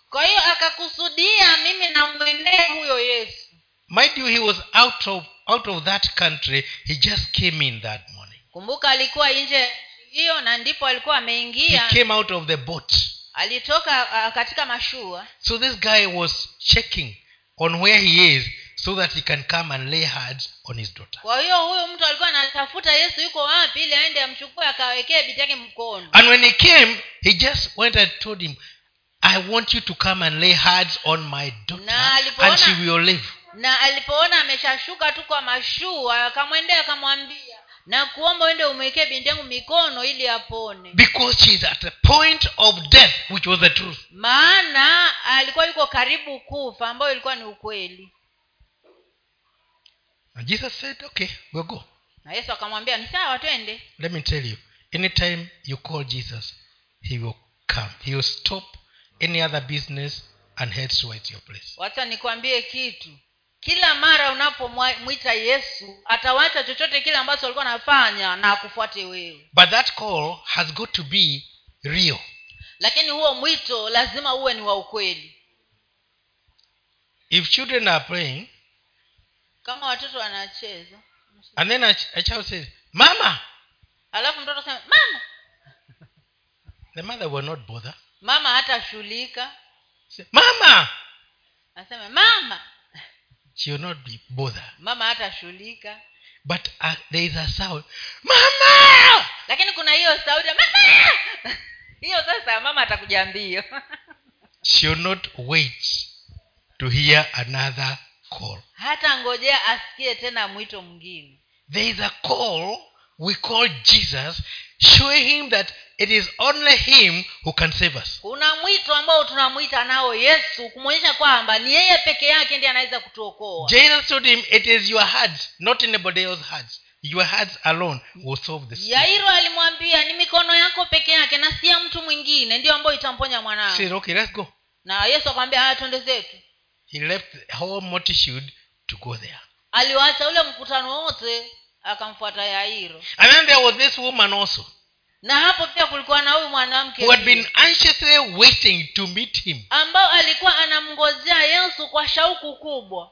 kwa hiyo akakusudia mimi namwendee huyo yesu Mind you, he was out of out of that country. He just came in that morning. kumbuka alikuwa nje hiyo na ndipo alikuwa He ameingia came out of the boat. alitoka uh, katika mashua So this guy was checking on where he is so that he can come and lay hands on his daughter. Kwa hiyo huyu mtu alikuwa anatafuta yesu yuko wapi ili aende amchukue akawekee binti yake mkono. And when he came he just went and told him i want you to come and lay hands on my daughter and she will live. na alipoona ameshashuka tu kwa mashua akamwendea akamwambia na kuomba uende umwekee binti yangu mikono ili apone. Because she is at the point of death which was the truth. Maana alikuwa yuko karibu kufa ambayo ilikuwa ni ukweli and jesus said okay we'll go. Na yesu akamwambia ni sawa twende. Let me tell you anytime you call jesus he will come. He will stop any other business and head towards your place. Wacha nikwambie kitu. Kila mara unapomwita yesu atawacha chochote kile ambacho alikuwa anafanya na akufuate wewe. But that call has got to be real. Lakini huo mwito lazima uwe ni wa ukweli. If children are praying kama watoto wanacheza and then a, a child says mama! Alafu mtoto sema mama! The mother will not bother mama hatashughulika. Mama! Aseme mama! She will not be bother mama hatashughulika. But uh, there is a sound mama! Lakini kuna hiyo sauti mama! Hiyo sasa mama atakuja mbio. She will not wait to hear another call. Hata ngojea asikie tena mwito mwingine. There is a call we call jesus showing him that it is only him who can save us. Kuna mwito ambao tunamwita nao yesu kumwonyesha kwamba ni yeye peke yake ndiye anaweza kutuokoa. Jesus told him it is your hands not anybody else hands your hands alone will solve this yairo alimwambia ni mikono yako peke yake na si ya mtu mwingine ndio ambayo itamponya mwanao okay let's go. Na yesu akamwambia haya twende zetu he left the whole multitude to go there. Aliwacha ule mkutano wote akamfuata yairo. And then there was this woman also na hapo pia kulikuwa na huyu mwanamke who had been anxiously waiting to meet him. Ambao alikuwa anamngojea yesu kwa shauku kubwa.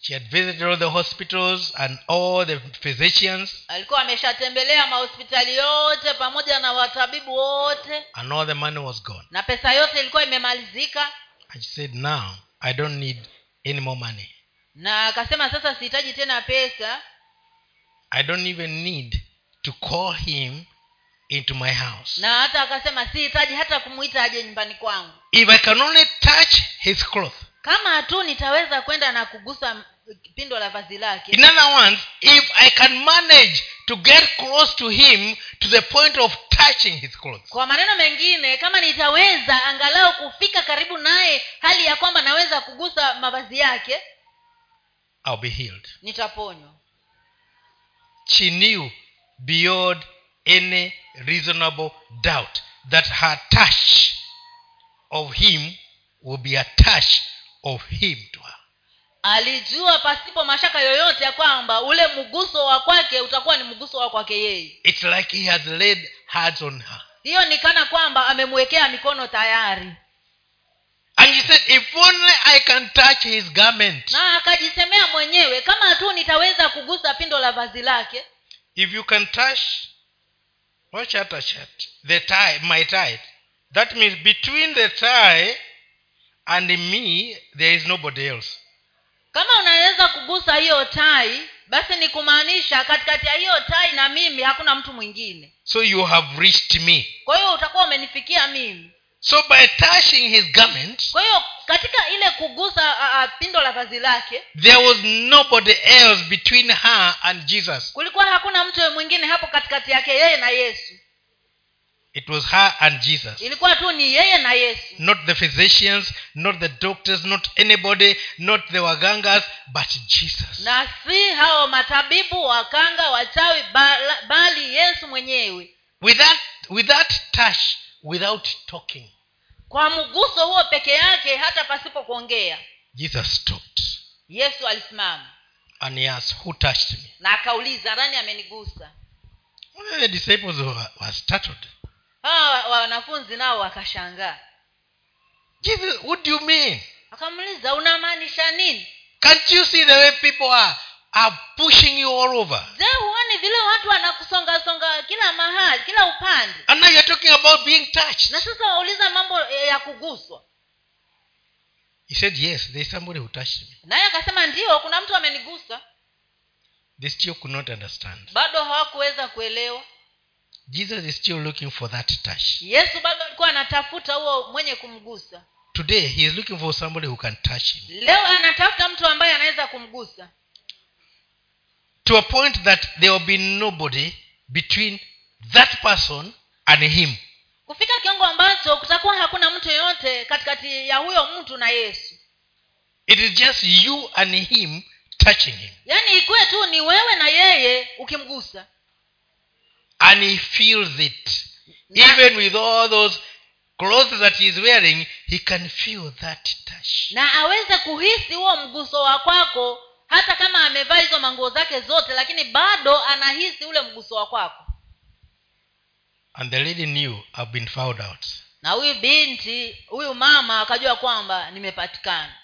She had visited all the hospitals and all the physicians alikuwa ameshatembelea mahospitali yote pamoja na watabibu wote. and all the money was gone. Na pesa yote ilikuwa imemalizika. And she said now i don't need any more money. Na akasema sasa sihitaji tena pesa. I don't even need to call him into my house. Na hata akasema sihitaji hata kumwita aje nyumbani kwangu. If i can only touch his cloth kama tu nitaweza kwenda na kugusa pindo la vazi lake. In other words if i can manage to get close to him to the point of touching his clothes. Kwa maneno mengine kama nitaweza angalau kufika karibu naye hali ya kwamba naweza kugusa mavazi yake i'll be healed. nitaponywa. She knew beyond any reasonable doubt that her touch of him will be a touch of him to her alijua pasipo mashaka yoyote ya kwamba ule mguso wa kwake utakuwa ni mguso wa kwake yeye. It's like he has laid hands on her. Hiyo ni kana kwamba amemwekea mikono tayari. And he said if only i can touch his garment. Na akajisemea mwenyewe kama tu nitaweza kugusa pindo la vazi lake. If you can touch shirt a shirt the tie my tie. That means between the tie and me there is nobody else kama unaweza kugusa hiyo tai basi ni kumaanisha katikati ya hiyo tai na mimi hakuna mtu mwingine. So you have reached me. Kwa hiyo utakuwa umenifikia mimi. So by touching his garment kwa hiyo katika ile kugusa a, pindo la vazi lake there was nobody else between her and jesus. kulikuwa hakuna mtu mwingine hapo katikati yake yeye na yesu it was her and jesus. Ilikuwa tu ni yeye na yesu. Not the physicians not the doctors not anybody not the wagangas but jesus. Na si hao matabibu wakanga wachawi bali yesu mwenyewe. With that with that touch without talking kwa mguso huo peke yake hata pasipo kuongea jesus stopped. Yesu alisimama. And he asked who touched me? Na akauliza nani amenigusa? The disciples were, were startled hawa wanafunzi nao wakashangaa. What do you mean? Akamuuliza unamaanisha nini? Can't you see the way people are are pushing you all over? Je huoni vile watu wanakusongasonga kila mahali kila upande? And now you're talking about being touched. Na sasa wauliza mambo ya kuguswa. He said yes there is somebody who touched me. Naye akasema ndio kuna mtu amenigusa. They still could not understand. Bado hawakuweza kuelewa jesus is still looking for that touch. Yesu bado alikuwa anatafuta huo mwenye kumgusa. Today he is looking for somebody who can touch him. Leo anatafuta mtu ambaye anaweza kumgusa. To a point that there will be nobody between that person and him. Kufika kiwango ambacho kutakuwa hakuna mtu yeyote katikati ya huyo mtu na yesu. It is just you and him touching him. Yaani ikuwe tu ni wewe na yeye ukimgusa and he feels it. Na- even with all those clothes that he is wearing he can feel that touch. Na aweze kuhisi huo mguso wa kwako hata kama amevaa hizo manguo zake zote lakini bado anahisi ule mguso wa kwako. And the lady knew i've been found out. Na huyu binti huyu mama akajua kwamba nimepatikana.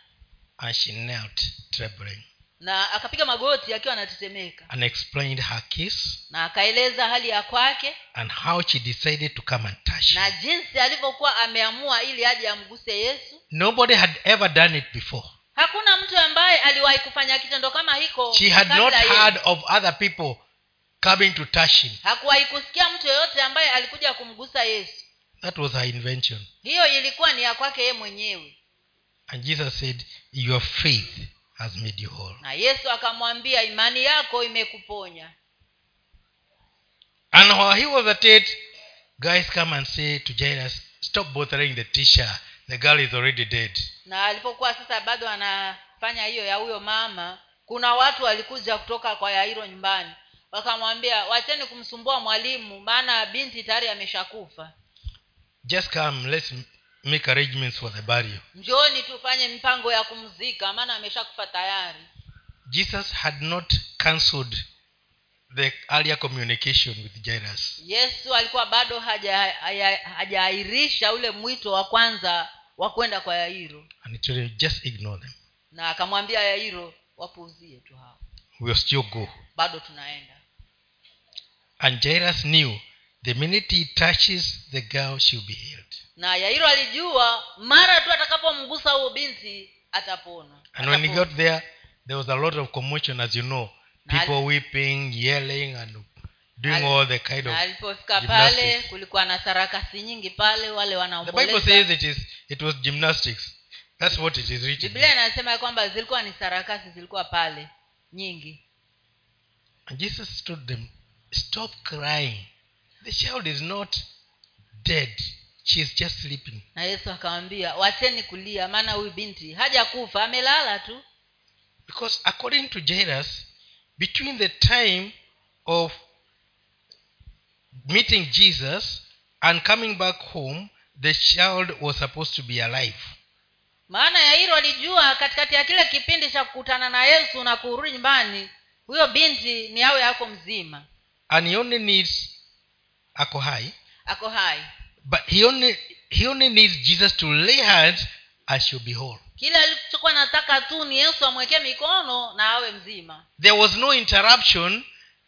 And she knelt trembling na akapiga magoti akiwa anatetemeka. And explained her case na akaeleza hali ya kwake and how she decided to come and touch na jinsi alivyokuwa ameamua ili aje amguse yesu. Nobody had ever done it before. Hakuna mtu ambaye aliwahi kufanya kitendo kama hiko she had not heard of other people coming to touch him. Hakuwahi kusikia mtu yeyote ambaye alikuja kumgusa yesu. That was her invention. Hiyo ilikuwa ni ya kwake yeye mwenyewe. And jesus said your faith has made you whole. Na yesu akamwambia imani yako imekuponya. And while he was at it guys come and say to jairus stop bothering the teacher. The girl is already dead. Na alipokuwa sasa bado anafanya hiyo ya huyo mama kuna watu walikuja kutoka kwa yairo nyumbani. Wakamwambia wacheni kumsumbua mwalimu maana binti tayari ameshakufa. Just come let's make arrangements for the burial. Njoni tufanye mpango ya kumzika maana ameshakufa tayari. Jesus had not cancelled the earlier communication with jairus. Yesu alikuwa bado haja- ule mwito wa kwanza wa kwenda kwa yairo. And it really just ignore them. Na akamwambia yairo wapuuzie tu hao. We'll still go. Bado tunaenda. And jairus knew the minute he touches the girl she'll be healed na yairo alijua mara tu atakapomgusa huo binti atapona. And when he got there there was a lot of commotion as you know. People weeping yelling and doing all the kind of alipofika pale kulikuwa na sarakasi nyingi pale wale the bible says it is it was gymnastics. That's what it is biblia inasema kwamba zilikuwa ni sarakasi zilikuwa pale nyingi. And jesus told them stop crying. The child is not dead she is just sleeping. Na yesu akawambia wacheni kulia maana huyu binti hajakufa amelala tu. Because according to jairus between the time of meeting jesus and coming back home the child was supposed to be alive. Maana yairo alijua katikati ya kile kipindi cha kukutana na yesu na kurudi nyumbani huyo binti ni awe ako mzima. And he only needs ako hai. Ako hai but he only he only needs jesus to lay hands i shall be whole. Kile alichokuwa nataka tu ni yesu amwekee mikono na awe mzima. There was no interruption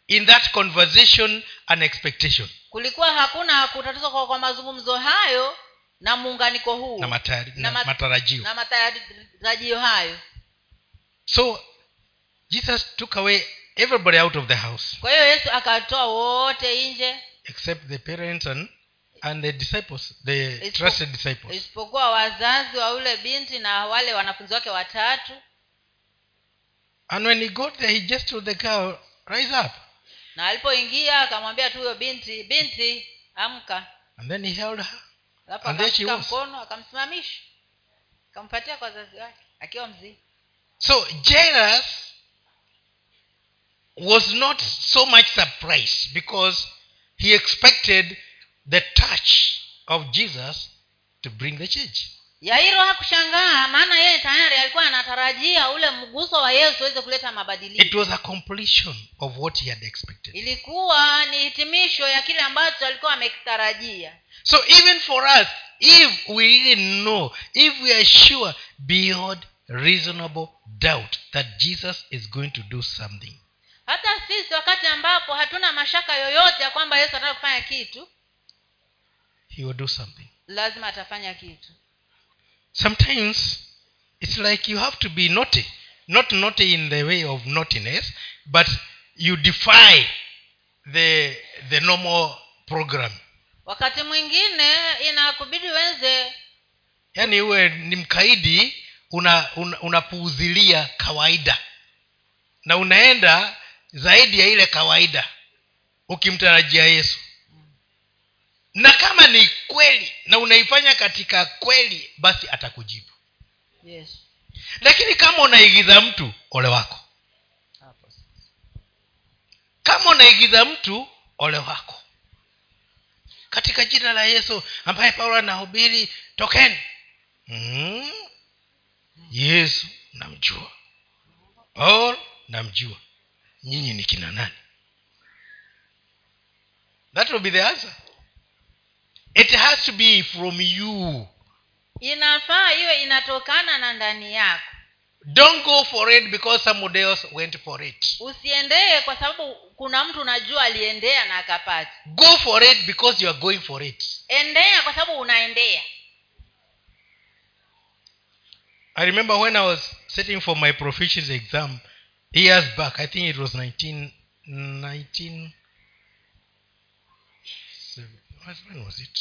in that conversation and expectation. Kulikuwa hakuna kutatizwa kwa, kwa mazungumzo hayo na muunganiko huu. Na, matari, Na na mat- matarajio. na matarajio hayo. So jesus took away everybody out of the house. Kwa hiyo yesu akatoa wote nje. Except the parents and, and the disciples the Ispo, trusted disciples. isipokuwa wazazi wa yule binti na wale wanafunzi wake watatu. And when he got there he just told the girl rise up. Na alipoingia akamwambia tu huyo binti binti amka. And then he held her. Alafu And there she akamshika was. mkono akamsimamisha. Akampatia kwa wazazi wake akiwa mzima. So jairus was not so much surprised because he expected the touch of jesus to bring the change. Yairo hakushangaa maana yeye tayari alikuwa anatarajia ule mguso wa yesu uweze kuleta it was a completion of what he had expected. Ilikuwa ni hitimisho ya kile ambacho alikuwa amekitarajia. So even for us if we really know if we are sure beyond reasonable doubt that jesus is going to do something. Hata sisi wakati ambapo hatuna mashaka yoyote ya kwamba yesu anataka kufanya kitu he will do something. Lazima atafanya kitu. Sometimes it's like you have to be naughty. Not naughty in the way of naughtiness but you defy the the normal program. Wakati mwingine inakubidi wenze yaani uwe ni mkaidi unapuuzilia una, una kawaida. Na unaenda zaidi ya ile kawaida ukimtarajia yesu na kama ni kweli na unaifanya katika kweli basi atakujibu. Yes. Lakini kama unaigiza mtu ole wako. Kama unaigiza mtu ole wako. Katika jina la yesu ambaye paulo anahubiri tokeni. Mm. yesu namjua. Paul namjua. Nyinyi ni kina nani? That will be the answer it has to be from you. Inafaa iwe inatokana na ndani yako. Don't go for it because somebody else went for it. Usiendee kwa sababu kuna mtu unajua aliendea na akapata. Go for it because you are going for it. Endea kwa sababu unaendea. I remember when i was sitting for my proficiency exam years back i think it was 19 19 seven- when was it?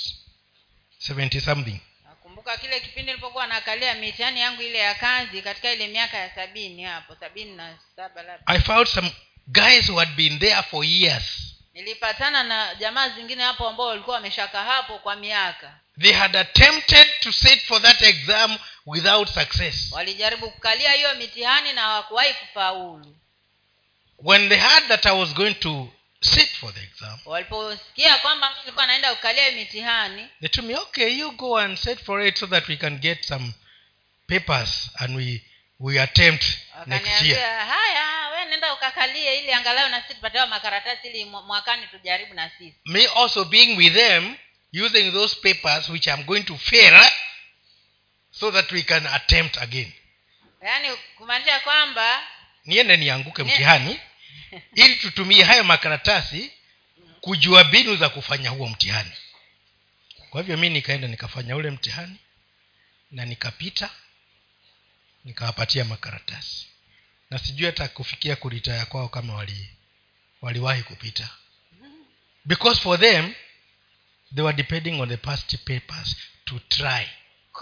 70 something. Nakumbuka kile kipindi nilipokuwa naangalia mitihani yangu ile ya kazi katika ile miaka ya sabini hapo sabini na saba labda. I found some guys who had been there for years. Nilipatana na jamaa zingine hapo ambao walikuwa wameshaka hapo kwa miaka. They had attempted to sit for that exam without success. Walijaribu kukalia hiyo mitihani na hawakuwahi kufaulu. When they heard that i was going to sit for the exam waliposikia kwamba nilikuwa naenda ukalia mitihani they told me okay you go and sit for it so that we can get some papers and we we attempt next year. Haya we nenda ukakalie ili angalau na sisi tupatewa makaratasi ili mwakani tujaribu na sisi. Me also being with them using those papers which i'm going to fail so that we can attempt again. Yaani kumaanisha kwamba niende nianguke mtihani ili tutumie hayo makaratasi kujua mbinu za kufanya huo mtihani. Kwa hivyo mi nikaenda nikafanya ule mtihani na nikapita nikawapatia makaratasi. Na sijui hata kufikia kuritaya kwao kama wali waliwahi kupita. Because for them they were depending on the past papers to try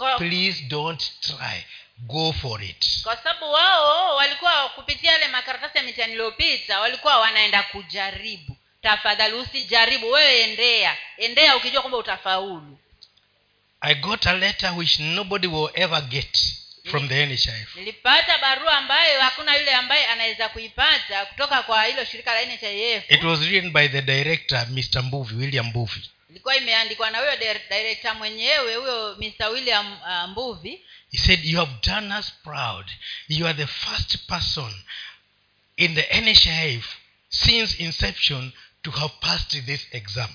kwa, please don't try. Go for it. Kwa sababu wao walikuwa kupitia yale makaratasi ya mitihani iliyopita walikuwa wanaenda kujaribu. Tafadhali usijaribu wewe endea. Endea ukijua kwamba utafaulu. I got a letter which nobody will ever get from the nhif nilipata barua ambayo hakuna yule ambaye anaweza kuipata kutoka kwa hilo shirika la nhif it was written by the director mr mbuvi william mbuvi ilikuwa imeandikwa na huyo direkta mwenyewe huyo mr william uh, mbuvi. He said you have done us proud. You are the first person in the nhif since inception to have passed this exam.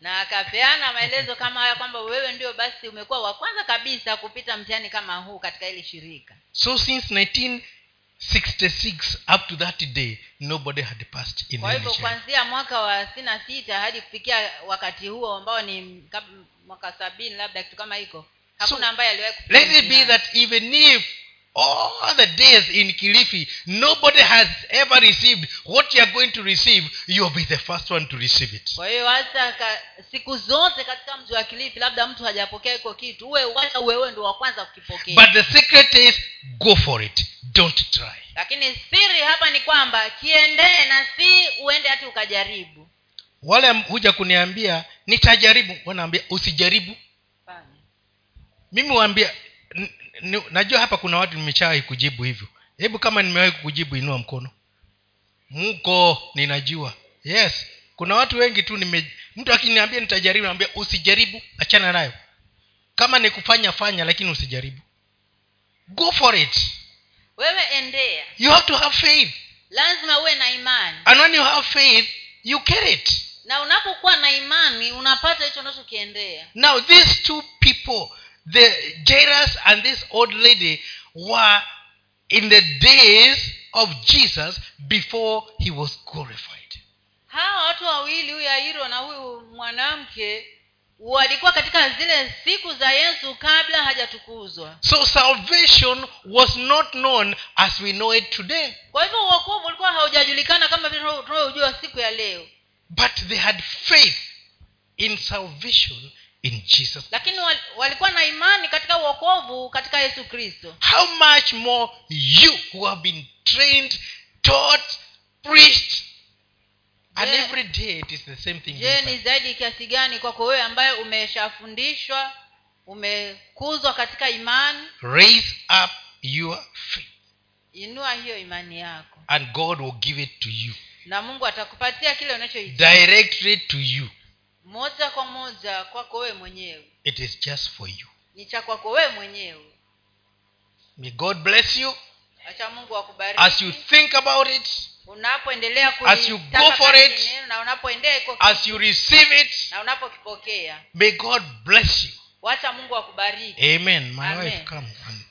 Na akapeana maelezo kama haya kwamba wewe ndio basi umekuwa wa kwanza kabisa kupita mtihani kama huu katika hili shirika. So since 1966 up to that day nobody had passed in kwa hivyo kuanzia mwaka wa sitini na sita hadi kufikia wakati huo ambao ni mwaka sabini labda kitu kama hiko hakuna So, ambaye aliwahi let it be that even if all the days in kilifi nobody has ever received what you are going to receive. You'll be the first one to receive it. Kwa hiyo hata siku zote katika mji wa kilifi labda mtu hajapokea iko kitu uwe wacha wewe ndo wa kwanza kukipokea. But the secret is go for it. Don't try. Lakini siri hapa ni kwamba kiendee na si uende hati ukajaribu. Wale huja kuniambia nitajaribu. Wanaambia usijaribu. Fanya. mimi waambia najua hapa kuna watu nimeshawahi kujibu hivyo. Hebu kama nimewahi kujibu inua mkono. Mko ninajua. Yes. Kuna watu wengi tu nime mtu akiniambia nitajaribu naambia usijaribu achana nayo. Kama ni kufanya fanya lakini usijaribu. Go for it. Wewe endea. You have to have faith. Lazima uwe na imani. And when you have faith you get it. Na unapokuwa na imani unapata hicho unachokiendea now these two people the jairus and this old lady were in the days of jesus before he was glorified. Hawa watu wawili huyu airo na huyu mwanamke walikuwa katika zile siku za yesu kabla hajatukuzwa. So salvation was not known as we know it today. kwa hivyo uokovu ulikuwa haujajulikana kama vile tunavyo- siku ya leo. But they had faith in salvation in Jesus. lakini walikuwa na imani katika uokovu katika yesu kristo How much more you who have been trained, taught, preached, and Je- every day it is the same thing. je ni zaidi kiasi gani kwako wewe ambaye umeshafundishwa umekuzwa katika imani Raise up your faith, inua hiyo imani yako and God will give it to you na mungu atakupatia kile unachohitaji directly to you. Moja kwa moja kwako wewe mwenyewe It is just for you. ni cha kwako wewe mwenyewe May God bless you acha mungu as you think about it, unapoendelea As you go for it, na unapoendea as you receive it. na unapokipokea May God bless you. wacha mungu akubariki Amen. My Amen. wife, come. and